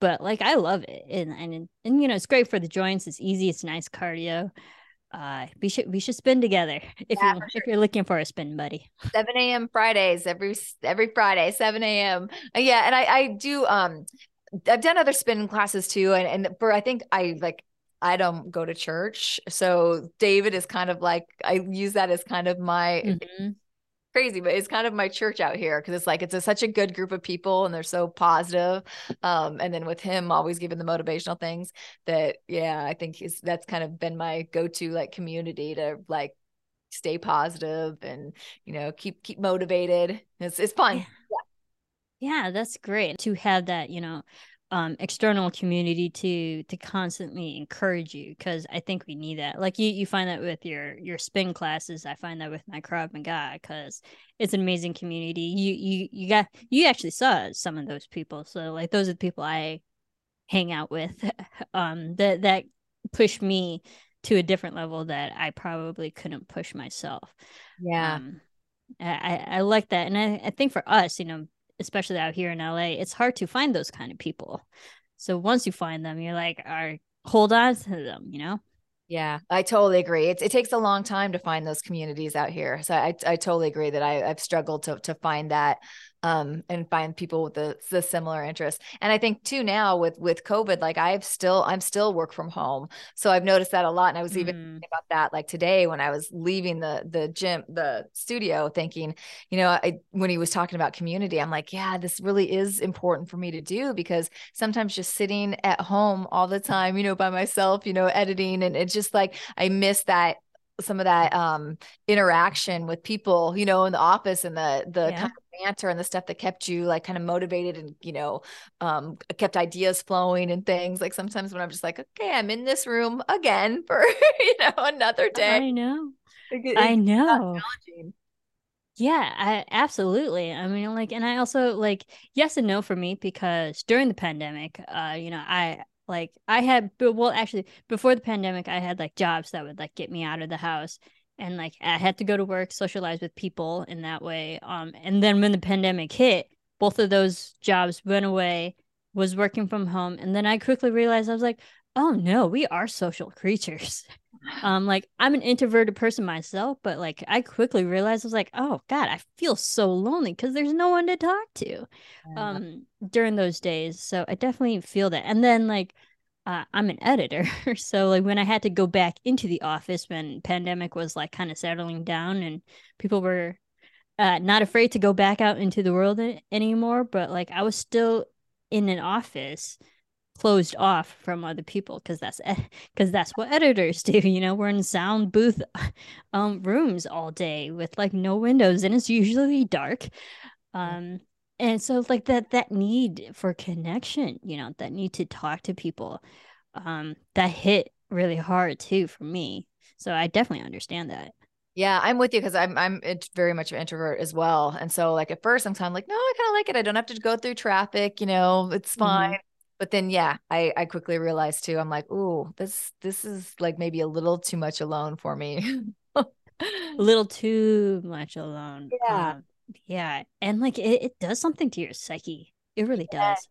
But like I love it, and and and you know it's great for the joints. It's easy. It's nice cardio uh we should we should spin together if yeah, you sure. if you're looking for a spin buddy 7 a.m fridays every every friday 7 a.m uh, yeah and i i do um i've done other spin classes too and and for i think i like I don't go to church. So David is kind of like I use that as kind of my mm-hmm crazy, but it's kind of my church out here because it's like it's a, such a good group of people and they're so positive. Um, and then with him always giving the motivational things that yeah, I think he's that's kind of been my go-to like community to like stay positive and you know keep keep motivated. It's it's fun. Yeah. Yeah, that's great to have that, you know, um, external community to to constantly encourage you because I think we need that. Like you, you find that with your your spin classes. I find that with my Krav Maga because it's an amazing community. You you you got you actually saw some of those people. So like those are the people I hang out with. um, that that push me to a different level that I probably couldn't push myself. Yeah. Um, I, I like that. And I, I think for us, you know, especially out here in LA, it's hard to find those kind of people. So once you find them, you're like, all right, hold on to them, you know? Yeah, I totally agree. It, it takes a long time to find those communities out here. So I, I totally agree that I, I've struggled to, to find that um, and find people with the, the similar interests. And I think too now with with COVID, like I've still I'm still work from home, so I've noticed that a lot. And I was even mm. about that like today when I was leaving the the gym the studio, thinking, you know, I, when he was talking about community, I'm like, yeah, this really is important for me to do because sometimes just sitting at home all the time, you know, by myself, you know, editing, and it's just like I miss that some of that um interaction with people you know in the office and the the yeah. Banter and the stuff that kept you like kind of motivated and you know um kept ideas flowing and things like sometimes when i'm just like okay i'm in this room again for you know another day. i know. I know. yeah I, absolutely. I mean like and i also like yes and no for me because during the pandemic uh you know i like i had well actually before the pandemic i had like jobs that would like get me out of the house and like I had to go to work, socialize with people in that way. Um, and then when the pandemic hit, both of those jobs went away. Was working from home, and then I quickly realized I was like, oh no, we are social creatures. um, like I'm an introverted person myself, but like I quickly realized I was like, oh god, I feel so lonely because there's no one to talk to. Um, during those days, so I definitely feel that. And then like uh, I'm an editor, so like when I had to go back into the office when pandemic was like kind of settling down and people were uh, not afraid to go back out into the world anymore, but like I was still in an office closed off from other people because that's because that's what editors do you know? We're in sound booth um rooms all day with like no windows and it's usually dark. Um and so like that that need for connection you know that need to talk to people um that hit really hard too for me. So i definitely understand that. Yeah i'm with you because i'm i'm very much an introvert as well. And so like at first i'm kind of like no i kind of like it. I don't have to go through traffic you know it's fine. Mm-hmm. but then yeah i i quickly realized too i'm like oh this this is like maybe a little too much alone for me. A little too much alone. Yeah. Um, yeah and like it, it does something to your psyche. It really yeah. does.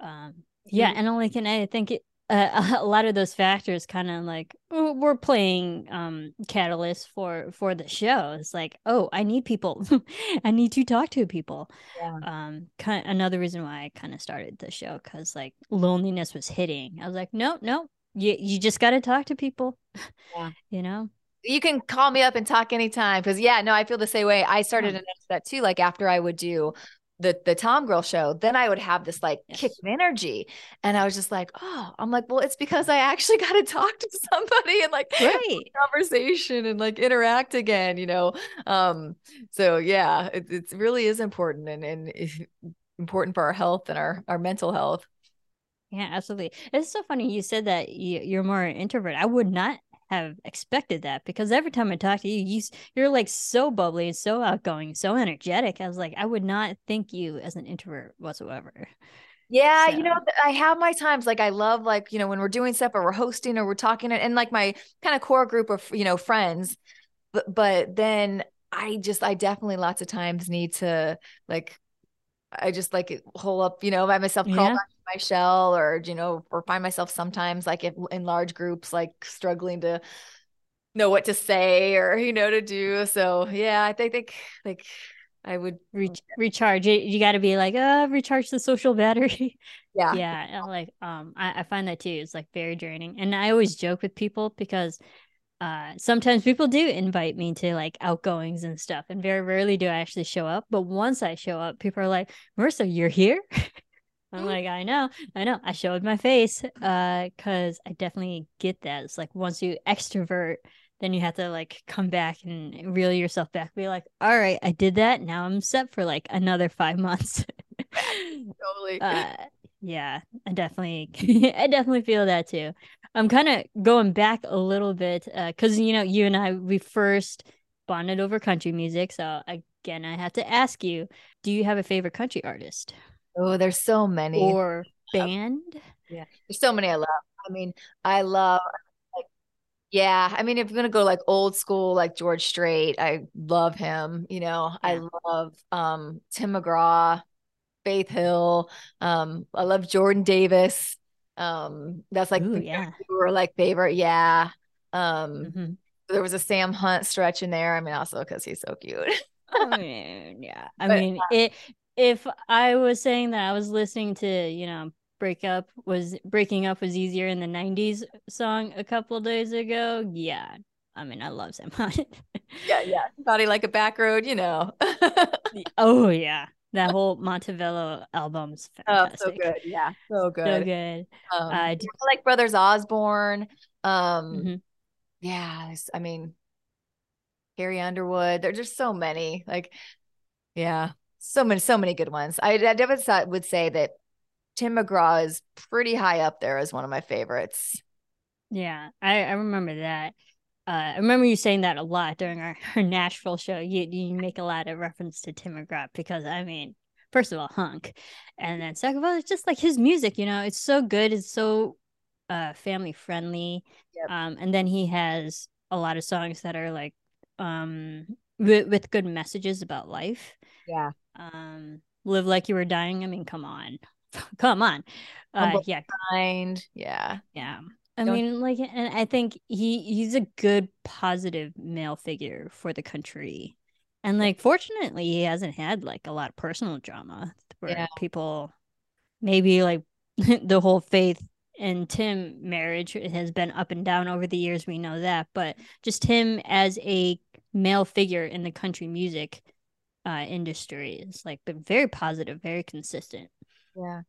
Um yeah and like and i think it uh, a lot of those factors kind of like we're playing um catalyst for for the show. It's like oh i need people. I need to talk to people. Yeah. um kind of another reason why i kind of started the show because like loneliness was hitting. I was like no no you you just got to talk to people. Yeah. You know you can call me up and talk anytime. Cause yeah, no, I feel the same way. I started to notice that too. Like after I would do the the Tom Girl show, then I would have this like Yes. kick of energy. And I was just like, oh, I'm like, well, it's because I actually got to talk to somebody and like Right. conversation and like interact again, you know. Um, so yeah, it, it really is important and and it's important for our health and our our mental health. Yeah, absolutely. It's so funny you said that you, you're more an introvert. I would not have expected that because every time I talk to you, you you're like so bubbly and so outgoing, so energetic. I was like, I would not think you as an introvert whatsoever. Yeah, you know, I have my times like I love like, you know, when we're doing stuff or we're hosting or we're talking and like my kind of core group of, you know, friends. But but then I just I definitely lots of times need to like I just like hole up, you know, by myself, crawl Yeah. My shell or, you know, or find myself sometimes like if, in large groups, like struggling to know what to say or, you know, to do. So yeah, I think, think like I would, Re- recharge it. You got to be like, uh, recharge the social battery. yeah. yeah, like um, I, I find that too. It's like very draining, and I always joke with people because uh sometimes people do invite me to like outgoings and stuff and very rarely do i actually show up but once i show up people are like marissa you're here i'm like i know i know. I showed my face uh because i definitely get that. It's like once you extrovert then you have to like come back and reel yourself back be like all right i did that. Now i'm set for like another five months. Totally. uh yeah i definitely i definitely feel that too. I'm kind of going back a little bit uh because you know you and i we first bonded over country music so again i have to ask you do you have a favorite country artist oh, there's so many. or band Yeah, there's so many I love. I mean, I love like yeah, I mean if you're gonna go like old school like George Strait, I love him, you know. I love um Tim McGraw, Faith Hill, um I love Jordan Davis. Um that's like Ooh, the yeah were like favorite, yeah. Um Mhm. there was a Sam Hunt stretch in there. I mean also because he's so cute. I mean, yeah. I But, mean, it if I was saying that I was listening to, you know, break up was breaking up was easier in the 90s song a couple days ago, yeah. I mean, I love Sam Hunt. yeah, yeah. Body like a back road, you know. oh yeah. That whole Montevallo album's fantastic. oh, so good. Yeah, so good. So good. Um, Uh, d- I like Brothers Osborne. Um, mhm. yeah, I mean, Carrie Underwood. There's just so many. Like, yeah, so many, so many good ones. I, I definitely sa- would say that Tim McGraw is pretty high up there as one of my favorites. Yeah, I, I remember that. Uh, I remember you saying that a lot during our, our Nashville show. You you make a lot of reference to Tim McGraw because I mean, first of all, hunk, and then second of all, it's just like his music. You know, it's so good. It's so uh family friendly. Yep. Um, and then he has a lot of songs that are like um with, with good messages about life. Yeah. Um, live like you were dying. I mean, come on, come on. Uh, yeah, Kind. Yeah. yeah. I Don't- mean, like, and I think he he's a good positive male figure for the country. And like fortunately he hasn't had like a lot of personal drama where Yeah. people maybe like the whole faith and Tim marriage has been up and down over the years, we know that, but just him as a male figure in the country music uh industry is like been very positive, very consistent. Yeah.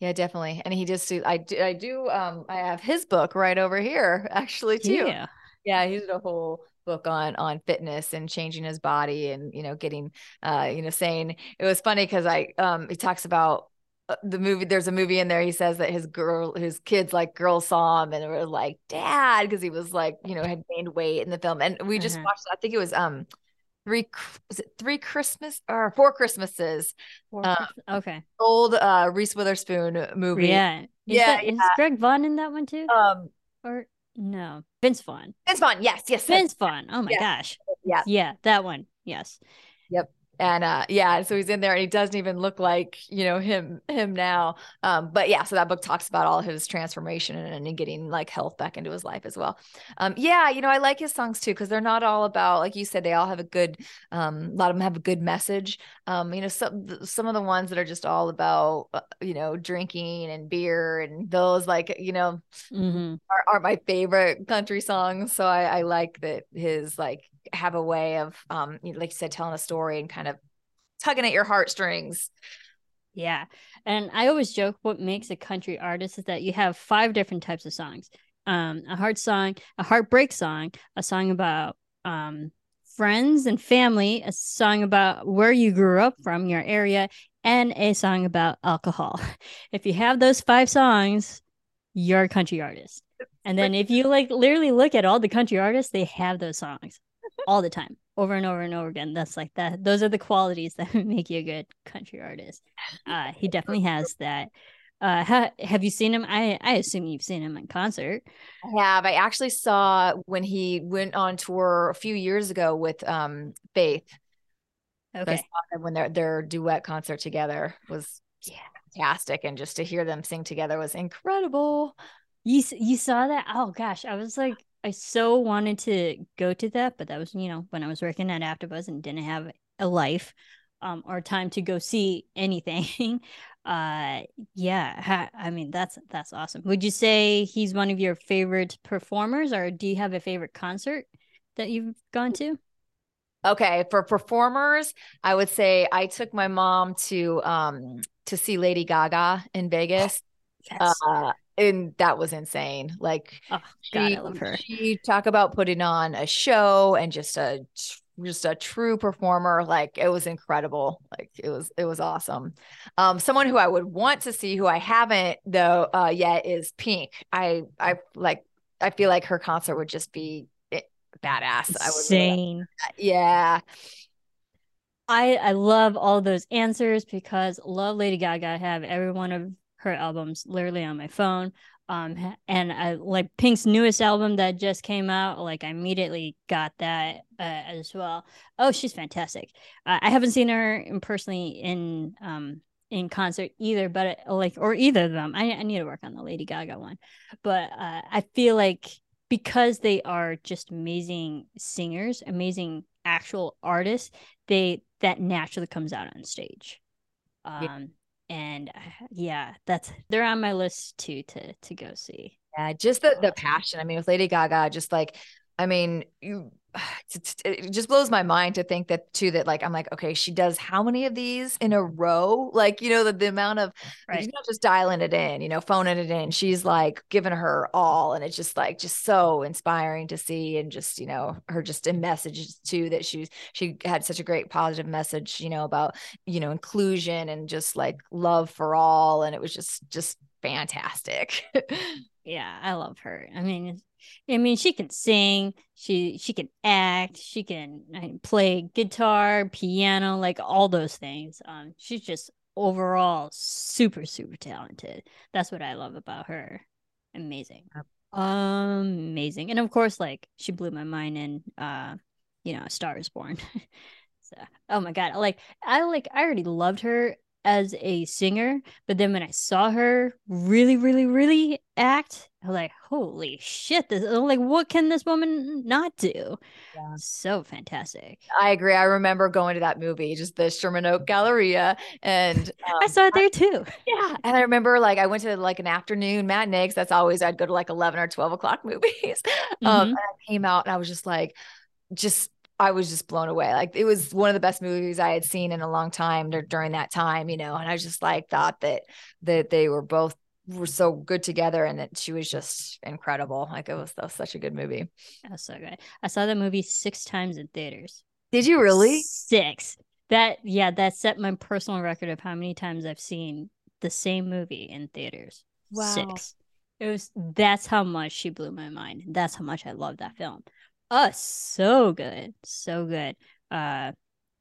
Yeah, definitely. And he just I do I do um I have his book right over here actually too. Yeah. Yeah, he did a whole book on on fitness and changing his body and you know getting uh you know saying it was funny because I um he talks about uh, the movie there's a movie in there he says that his girl his kids like girls saw him and were like dad because he was like you know had gained weight in the film and we just Uh-huh. watched I think it was um three was it three Christmas or four Christmases Or- Uh, okay. old uh Reese Witherspoon movie Yeah. Is Yeah, Is Greg Vaughn in that one too? um or no? Vince Vaughn. Vince Vaughn yes yes yes, Vince Vaughn. Oh my Yeah. gosh. yeah Yeah, that one. Yes. And uh yeah so he's in there and he doesn't even look like you know him him now. Um but yeah so that book talks about all his transformation and, and getting like health back into his life as well. Um yeah you know i like his songs too because they're not all about like you said they all have a good um a lot of them have a good message. Um you know some some of the ones that are just all about uh, you know drinking and beer and those like you know mm-hmm. are, are my favorite country songs. So I, I like that his like have a way of um like you said telling a story and kind of tugging at your heartstrings. Yeah. And i always joke what makes a country artist is that you have five different types of songs. Um a heart song a heartbreak song a song about um friends and family a song about where you grew up from your area and a song about alcohol. If you have those five songs you're a country artist. And then if you like literally look at all the country artists they have those songs all the time, over and over and over again. That's like that. Those are the qualities that make you a good country artist. Uh, he definitely has that. Uh, ha- have you seen him? I I assume you've seen him in concert. I have. I actually saw when he went on tour a few years ago with um Faith. Okay. when their their duet concert together was yeah. fantastic, and just to hear them sing together was incredible. You you saw that? Oh gosh, I was like, I so wanted to go to that, but that was, you know, when I was working at AfterBuzz and didn't have a life um, or time to go see anything. uh, yeah, ha- I mean that's that's awesome. Would you say he's one of your favorite performers, or do you have a favorite concert that you've gone to? Okay, for performers, I would say I took my mom to um to see Lady Gaga in Vegas. Yes. Uh, and that was insane. Like, oh, God, she, I love her. She talk about putting on a show and just a just a true performer. Like, it was incredible. Like, it was it was awesome. Um, someone who I would want to see who I haven't though uh, yet is Pink. I I like. I feel like her concert would just be badass. Insane. I would. Insane. Yeah. I I love all those answers because love Lady Gaga. I have every one of her albums literally on my phone. Um, and I like Pink's newest album that just came out. Like I immediately got that uh, as well. Oh, she's fantastic. Uh, I haven't seen her in personally in um in concert either, but uh, like or either of them. I, I need to work on the Lady Gaga one, but uh, I feel like because they are just amazing singers, amazing actual artists, they that naturally comes out on stage. Um, yeah and uh, yeah that's they're on my list too to to go see. Yeah just the the passion. I mean with lady gaga just like i mean you it just blows my mind to think that too that like I'm like okay she does how many of these in a row like you know the, the amount of right. she's not just dialing it in you know phoning it in she's like giving her all and it's just like just so inspiring to see and just you know her just in messages too that she's she had such a great positive message you know about you know inclusion and just like love for all and it was just just fantastic yeah I love her I mean I mean, she can sing, she she can act, she can I mean, play guitar, piano, like all those things. Um, she's just overall super super talented. That's what I love about her. Amazing, amazing, and of course, like she blew my mind in uh, you know, Star is Born. so, oh my god, like I like I already loved her as a singer, but then when I saw her really, really, really act, I was like, holy shit, this like what can this woman not do? Yeah. So fantastic. I agree. I remember going to that movie, just the Sherman Oak Galleria. And um, I saw it there too. Yeah. And I remember like I went to like an afternoon matinee because that's always I'd go to like 11 or 12 o'clock movies. Um, mm-hmm. Um, and I came out and I was just like, just I was just blown away. Like it was one of the best movies I had seen in a long time during that time, you know. And I just like thought that that they were both were so good together and that she was just incredible. Like it was, was such a good movie. That was so good. I saw the movie six times in theaters. Did you really? Six. That yeah, that set my personal record of how many times I've seen the same movie in theaters. Wow. Six. It was that's how much she blew my mind. That's how much I love that film. Oh, so good. So good. Uh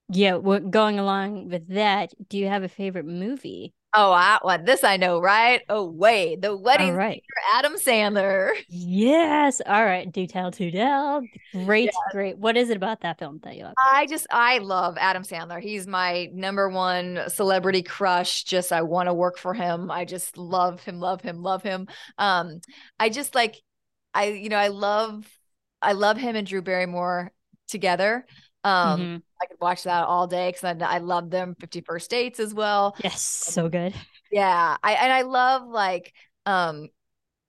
yeah, what going along with that, do you have a favorite movie Oh, I what this I know, right? Oh, wait, the wedding All right. Adam Sandler. Yes. All right. Do tell, to tell. Great, great. What is it about that film that you love? I just I love Adam Sandler. He's my number one celebrity crush. Just I want to work for him. I just love him, love him, love him. Um, I just like I you know I love I love him and Drew Barrymore together. Um, Mhm. I could watch that all day because I, I love them. Fifty First Dates as well. Yes, so good. Yeah, I and I love like um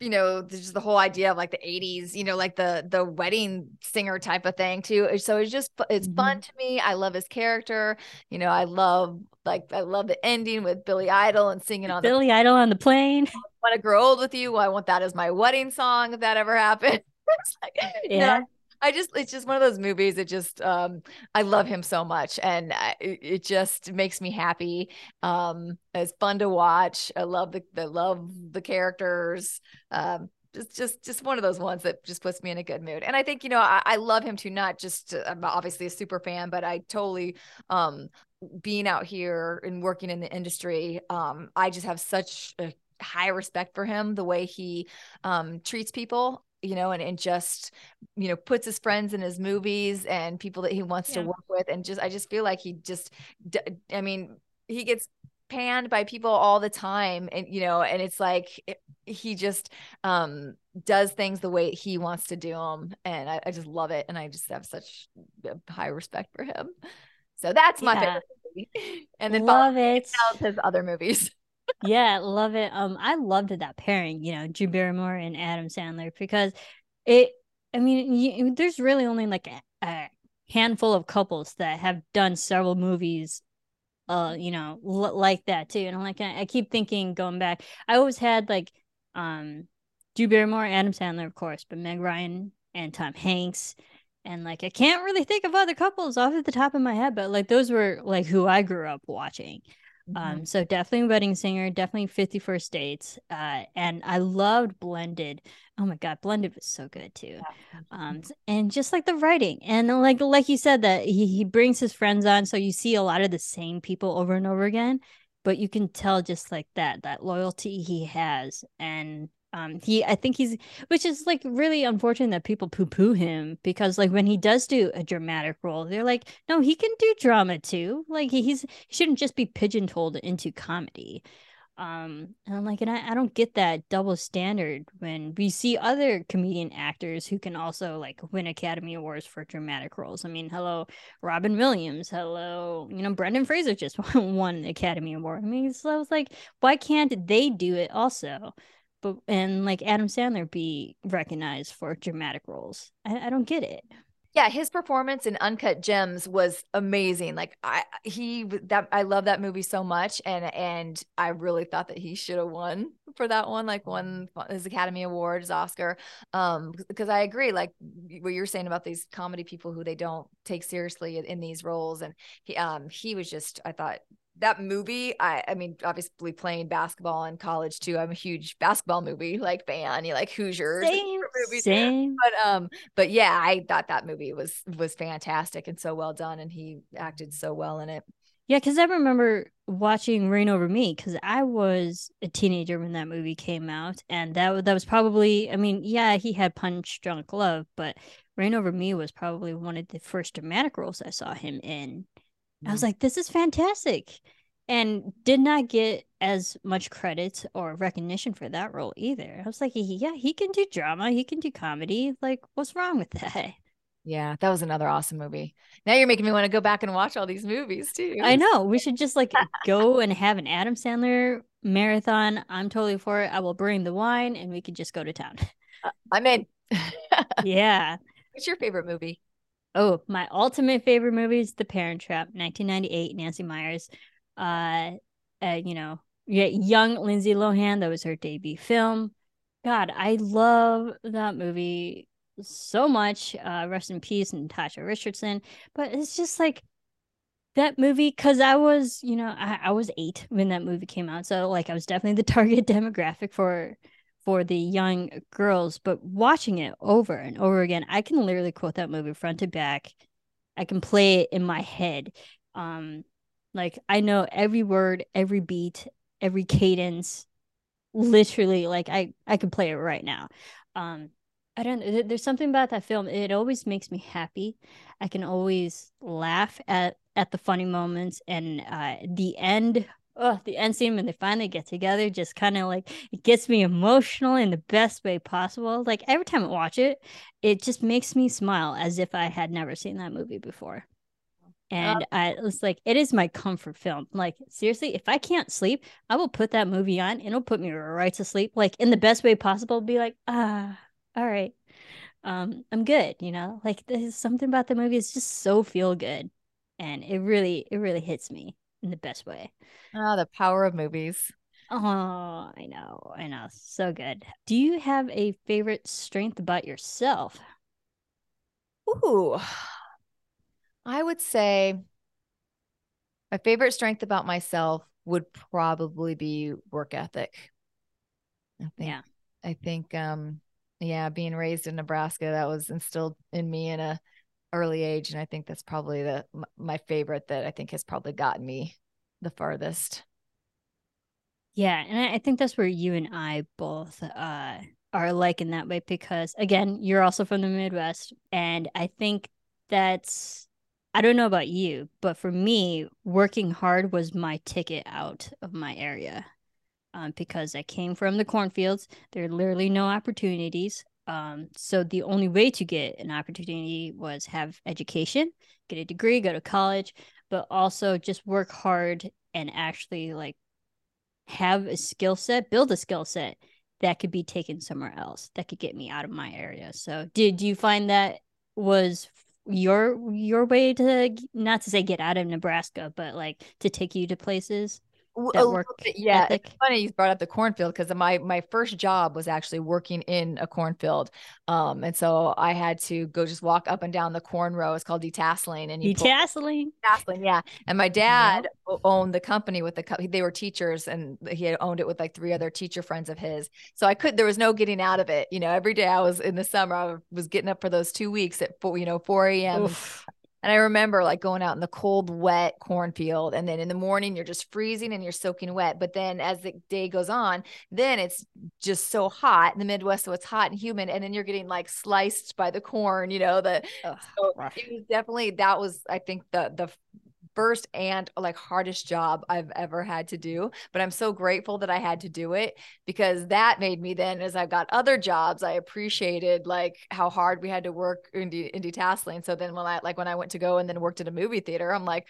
you know just the whole idea of like the 80s you know like the the wedding singer type of thing too so it's just it's fun to me i love his character you know i love like i love the ending with billy idol and singing on Billy Idol on the plane. the want to grow old with you i want that as my wedding song if that ever happened like, Yeah. I just it's just one of those movies it just um I love him so much and I, it it just makes me happy. Um it's fun to watch. I love the the love the characters. Um just just just one of those ones that just puts me in a good mood. And I think you know I, I love him too not just I'm obviously a super fan but I totally um being out here and working in the industry um I just have such a high respect for him the way he um treats people you know and, and just you know puts his friends in his movies and people that he wants to work with and just i just feel like he just I mean he gets panned by people all the time and you know and it's like it- he just um does things the way he wants to do them and I, I just love it and i just have such high respect for him so that's my Yeah. favorite movie and then love it. his other movies yeah, love it. Um, I loved that pairing, you know, Drew Barrymore and Adam Sandler because it. I mean, you, there's really only like a, a handful of couples that have done several movies, uh, you know, l- like that too. And I'm like, I, I keep thinking, going back, I always had like, um, Drew Barrymore, Adam Sandler, of course, but Meg Ryan and Tom Hanks. And like I can't really think of other couples off at the top of my head, but like those were like who I grew up watching. Um, so definitely Wedding Singer, definitely 50 First Dates. Uh, and I loved Blended. Oh my God, Blended was so good too. Um, and just like the writing, and like like you said that he he brings his friends on, so you see a lot of the same people over and over again, but you can tell just like that that loyalty he has, and um, he I think he's which is like really unfortunate that people poo poo him because like when he does do a dramatic role, they're like, no, he can do drama too. Like he- he's he shouldn't just be pigeonholed into comedy. Um, and I'm like, and I, I don't get that double standard when we see other comedian actors who can also like win Academy Awards for dramatic roles. I mean, hello, Robin Williams, hello, you know, Brendan Fraser just won an Academy Award. I mean, so I was like, why can't they do it also? But and like Adam Sandler be recognized for dramatic roles. I, I don't get it. yeah his performance in uncut gems was amazing like i he that i love that movie so much and and i really thought that he should have won for that one like won his academy award his oscar um because i agree like what you're saying about these comedy people who they don't take seriously in, in these roles and he um he was just i thought that movie i i mean obviously playing basketball in college too i'm a huge basketball movie like fan you like hoosiers Same, same. but um but yeah i thought that movie was was fantastic and so well done and he acted so well in it Yeah, because I remember watching Reign Over Me because I was a teenager when that movie came out, and that that was probably. I mean, yeah, he had Punch Drunk Love, but Reign Over Me was probably one of the first dramatic roles I saw him in. Mm-hmm. I was like, this is fantastic, and did not get as much credit or recognition for that role either. I was like, yeah, he can do drama, he can do comedy. Like, what's wrong with that? yeah that was another awesome movie now you're making me want to go back and watch all these movies too I know. We should just like go and have an Adam Sandler marathon. I'm totally for it. I will bring the wine and we could just go to town. Uh, i'm in yeah. what's your favorite movie Oh, my ultimate favorite movie is The Parent Trap, 1998, Nancy Meyers. Uh, uh you know, young Lindsay Lohan, that was her debut film. God, I love that movie so much. Uh, rest in peace, Natasha Richardson. But it's just like that movie because I was, you know, I, I was eight when that movie came out, so like I was definitely the target demographic for for the young girls. But watching it over and over again, I can literally quote that movie front to back. I can play it in my head. Um, like I know every word, every beat, every cadence literally like I I could play it right now. Um I don't. There's something about that film. It always makes me happy. I can always laugh at at the funny moments and uh the end oh the end scene when they finally get together just kind of like it gets me emotional in the best way possible like every time i watch it it just makes me smile as if i had never seen that movie before and uh, I was like, it is my comfort film. Like, seriously, if I can't sleep, I will put that movie on and it'll put me right to sleep, like in the best way possible. Be like, ah, all right. Um, I'm good, you know, like there's something about the movie, it's just so feel good. And it really, it really hits me in the best way. Oh, the power of movies. Oh, I know, I know. So good. Do you have a favorite strength about yourself? Ooh, I would say my favorite strength about myself would probably be work ethic. I think, yeah. I think, um, yeah, being raised in Nebraska, that was instilled in me in a early age, and I think that's probably the my favorite that I think has probably gotten me the farthest. Yeah, and I think that's where you and I both uh, are alike in that way because again, you're also from the Midwest, and I think that's I don't know about you, but for me, working hard was my ticket out of my area. Um, because I came from the cornfields, there are literally no opportunities. Um, so the only way to get an opportunity was have education, get a degree, go to college, but also just work hard and actually like have a skill set, build a skill set that could be taken somewhere else that could get me out of my area. So did you find that was your your way to not to say get out of Nebraska, but like to take you to places? That work bit, yeah ethic. it's funny you brought up the cornfield because my my first job was actually working in a cornfield um and so i had to go just walk up and down the corn row it's called detasseling and detasseling detasseling yeah and my dad yeah. owned the company with the they were teachers and he had owned it with like three other teacher friends of his so i could there was no getting out of it you know every day i was in the summer i was getting up for those two weeks at 4 you know 4 a.m and I remember like going out in the cold, wet cornfield. And then in the morning, you're just freezing and you're soaking wet. But then as the day goes on, then it's just so hot in the Midwest. So it's hot and humid. And then you're getting like sliced by the corn, you know, the, Ugh, so it was definitely, that was, I think the, the first and like hardest job I've ever had to do. But I'm so grateful that I had to do it because that made me then, as I got other jobs, I appreciated like how hard we had to work in, de- in detasseling. So then when I like when I went to go and then worked at a movie theater, I'm like,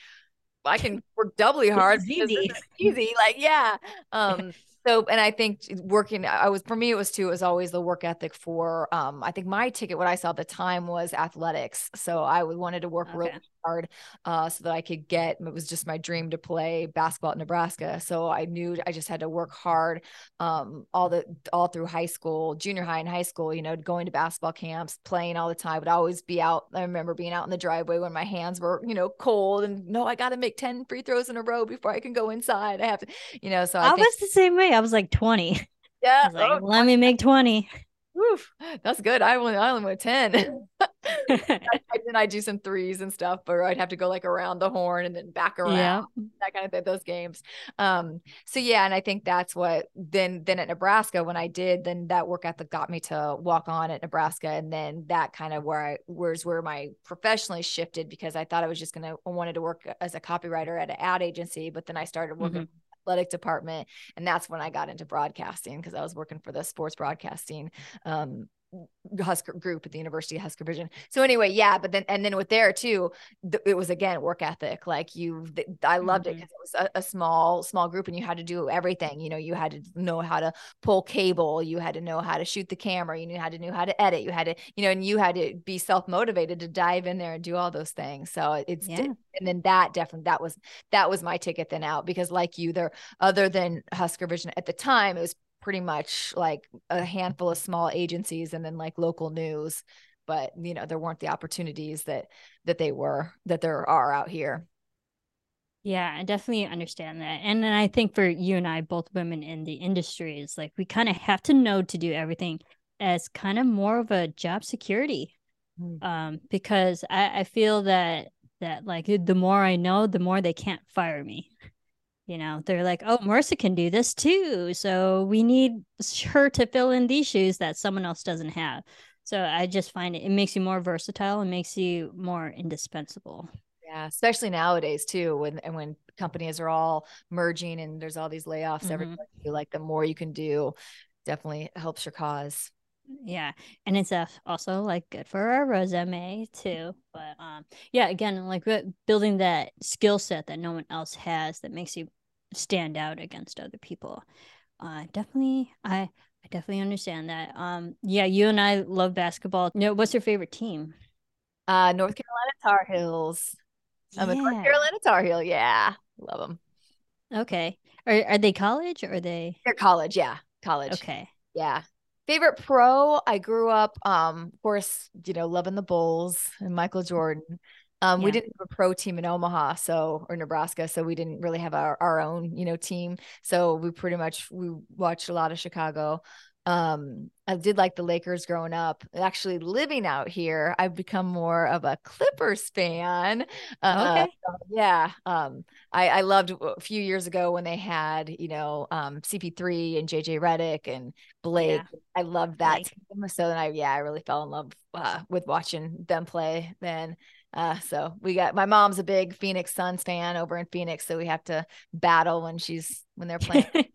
I can work doubly hard. easy. easy. Like, yeah. Um, so and i think working i was for me it was too it was always the work ethic for um i think my ticket what i saw at the time was athletics so i wanted to work okay. really hard uh so that i could get it was just my dream to play basketball at nebraska so i knew i just had to work hard um all the all through high school junior high and high school you know going to basketball camps playing all the time I would always be out i remember being out in the driveway when my hands were you know cold and no i got to make 10 free throws in a row before i can go inside i have to you know so i, I think- was the same way I was like 20. Yeah. Like, oh, Let me make 20. Oof, that's good. I only I only went 10. then I do some threes and stuff, but I'd have to go like around the horn and then back around yeah. that kind of thing, those games. Um, so yeah, and I think that's what then then at Nebraska, when I did, then that work ethic got me to walk on at Nebraska. And then that kind of where I was where my professionally shifted because I thought I was just gonna I wanted to work as a copywriter at an ad agency, but then I started working mm-hmm athletic department and that's when i got into broadcasting because i was working for the sports broadcasting um, Husker group at the University of Husker Vision. So anyway, yeah, but then and then with there too, th- it was again work ethic. Like you, th- I loved mm-hmm. it because it was a, a, small small group and you had to do everything. You know, you had to know how to pull cable, you had to know how to shoot the camera, you knew how to know how to edit, you had to, you know, and you had to be self motivated to dive in there and do all those things. So it's yeah. and then that definitely that was that was my ticket then out because like you, there other than Husker Vision at the time, it was pretty much like a handful of small agencies and then like local news but you know there weren't the opportunities that that they were that there are out here. Yeah i definitely understand that and then i think for you and i both women in the industry is like we kind of have to know to do everything as kind of more of a job security. Mm. um because i i feel that that like the more i know the more they can't fire me you know they're like oh marissa can do this too so we need her to fill in these shoes that someone else doesn't have. So i just find it it makes you more versatile and makes you more indispensable. Yeah especially nowadays too when and when companies are all merging and there's all these layoffs mm-hmm. everybody like the more you can do definitely helps your cause yeah and it's also like good for our resume too but um yeah again like building that skill set that no one else has that makes you stand out against other people. Uh definitely i i definitely understand that. Um yeah you and i love basketball. You know, what's your favorite team? Uh north carolina tar heels. I'm yeah. a north carolina tar heel yeah love them okay are, are they college or are they they're college yeah college. Okay. Yeah favorite pro i grew up um of course you know loving the bulls and michael jordan. Um yeah. we didn't have a pro team in omaha so or nebraska so we didn't really have our, our own you know team. So we pretty much we watched a lot of chicago um i did like the lakers growing up actually living out here i've become more of a clippers fan uh, okay uh, yeah um i i loved a few years ago when they had you know um cp3 and jj Redick and blake yeah. i loved that team. so then i yeah i really fell in love uh, with watching them play then uh, so we got my mom's a big Phoenix Suns fan over in Phoenix, so we have to battle when she's when they're playing.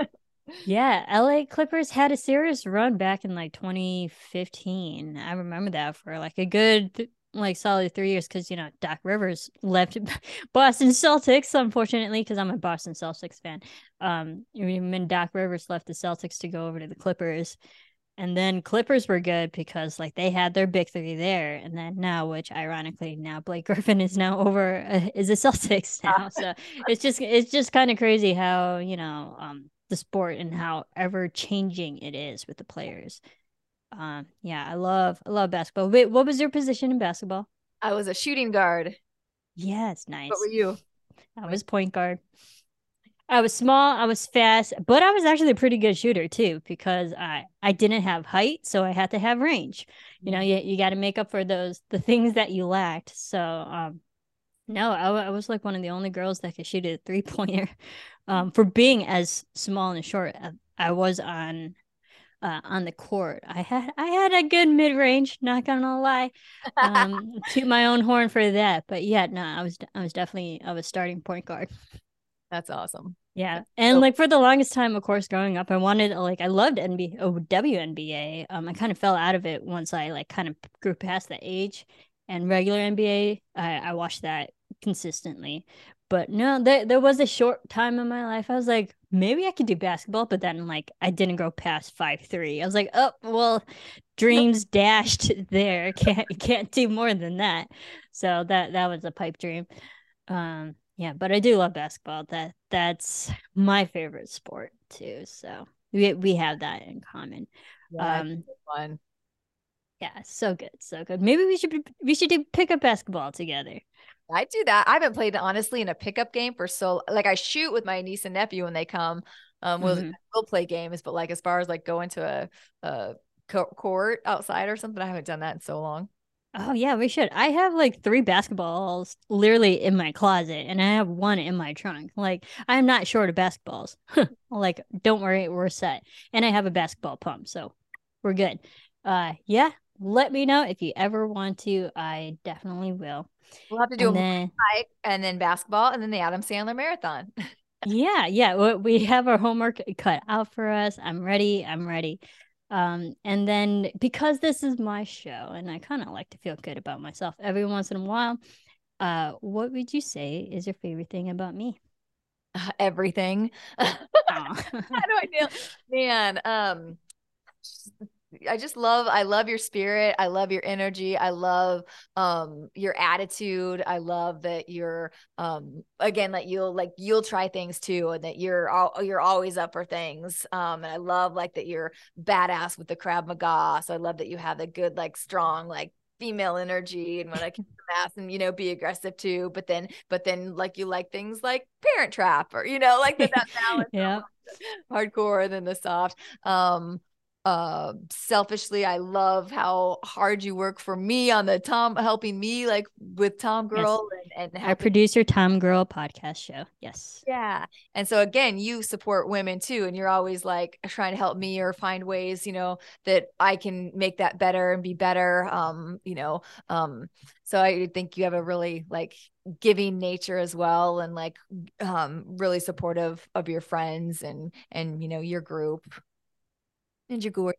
yeah, LA Clippers had a serious run back in like 2015. I remember that for like a good like solid three years because you know Doc Rivers left Boston Celtics, unfortunately, because I'm a Boston Celtics fan. Um, when Doc Rivers left the Celtics to go over to the Clippers, and then Clippers were good because like they had their big three there, and then now, which ironically now Blake Griffin is now over uh, is the Celtics now. so it's just it's just kind of crazy how you know um the sport and how ever changing it is with the players. Um, yeah, I love I love basketball. Wait, what was your position in basketball? I was a shooting guard. Yes, nice. What were you? I was point guard. I was small, I was fast, but I was actually a pretty good shooter too because I I didn't have height, so I had to have range. You know, mm-hmm. you you got to make up for those the things that you lacked. So um no, I, I was like one of the only girls that could shoot a three pointer. Um, for being as small and short, uh, I was on uh, on the court. I had I had a good mid range. Not gonna lie, um, toot my own horn for that. But yeah, no, I was I was definitely I was starting point guard. That's awesome. Yeah, and so- like for the longest time, of course, growing up, I wanted like I loved NBA, oh, WNBA. Um, I kind of fell out of it once I like kind of grew past that age. And regular NBA, I, I watched that consistently. But no, there there was a short time in my life I was like, maybe I could do basketball, but then like I didn't go past five three. I was like, oh well, dreams dashed there. Can't can't do more than that. So that that was a pipe dream. Um yeah, but I do love basketball. That that's my favorite sport too. So we we have that in common. Yeah, um fun. Yeah, so good, so good. Maybe we should we should do pick up basketball together. I do that. I haven't played honestly in a pickup game for so like I shoot with my niece and nephew when they come. Um, we'll mm-hmm. we'll play games, but like as far as like going to a a court outside or something, I haven't done that in so long. Oh yeah, we should. I have like three basketballs literally in my closet, and I have one in my trunk. Like I'm not short of basketballs. like don't worry, we're set. And I have a basketball pump, so we're good. Uh, yeah. Let me know if you ever want to. I definitely will. We'll have to do and a then, hike and then basketball and then the Adam Sandler marathon. yeah, yeah. We have our homework cut out for us. I'm ready. I'm ready. Um, and then because this is my show and I kind of like to feel good about myself every once in a while, uh, what would you say is your favorite thing about me? Uh, everything. How do I feel? Man, um, I just love I love your spirit. I love your energy. I love um your attitude. I love that you're um again that you'll like you'll try things too and that you're all you're always up for things. Um and I love like that you're badass with the Krav Maga. So I love that you have a good like strong like female energy and when I can math and you know be aggressive too but then but then like you like things like parent trap or you know like that that balance yeah hardcore and then the soft um uh, selfishly, I love how hard you work for me on the Tom, helping me like with Tom Girl Yes. and, and Our producer, Tom Girl podcast show. Yes. yeah. And so again, you support women too. And you're always like trying to help me or find ways, you know, that I can make that better and be better. Um, you know, um, so I think you have a really like giving nature as well and like um really supportive of your friends and and you know your group. And your group.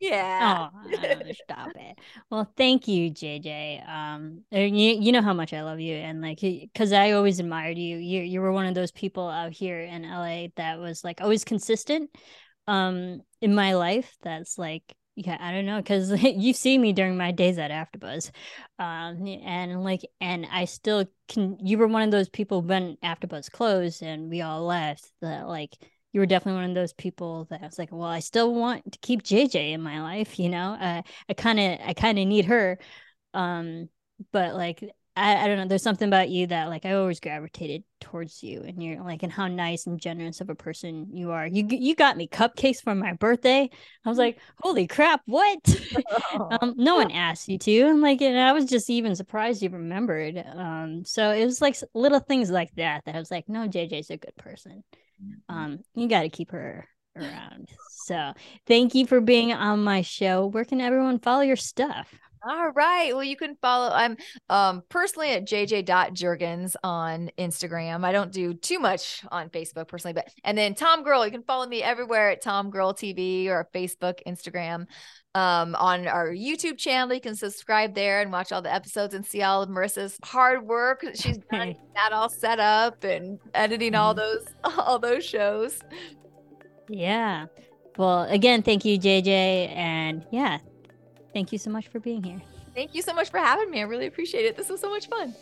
Yeah. Oh, stop it. Well, thank you, JJ. Um, and you you know how much I love you, and like, because I always admired you. You you were one of those people out here in LA that was like always consistent, um, in my life. That's like, yeah, I don't know, because you see me during my days at AfterBuzz, um, and like, and I still can. You were one of those people when AfterBuzz closed and we all left. That like you were definitely one of those people that I was like, well, I still want to keep JJ in my life, you know. Uh, I kind of, I kind of need her, um, but like, I, I don't know. There's something about you that like I always gravitated towards you, and you're like, and how nice and generous of a person you are. You you got me cupcakes for my birthday. I was like, holy crap, what? um, no one asked you to, and like, and I was just even surprised you remembered. Um, so it was like little things like that that I was like, no, JJ's a good person um you got to keep her around. So thank you for being on my show. Where can everyone follow your stuff All right. Well, you can follow. I'm um personally at jj.jurgens on Instagram. I don't do too much on Facebook personally, but and then Tom Girl, you can follow me everywhere at Tom Girl TV or Facebook, Instagram. Um, on our YouTube channel, you can subscribe there and watch all the episodes and see all of Marissa's hard work. She's done that all set up and editing all those all those shows. yeah well again thank you jj and yeah thank you so much for being here Thank you so much for having me. I really appreciate it. This was so much fun.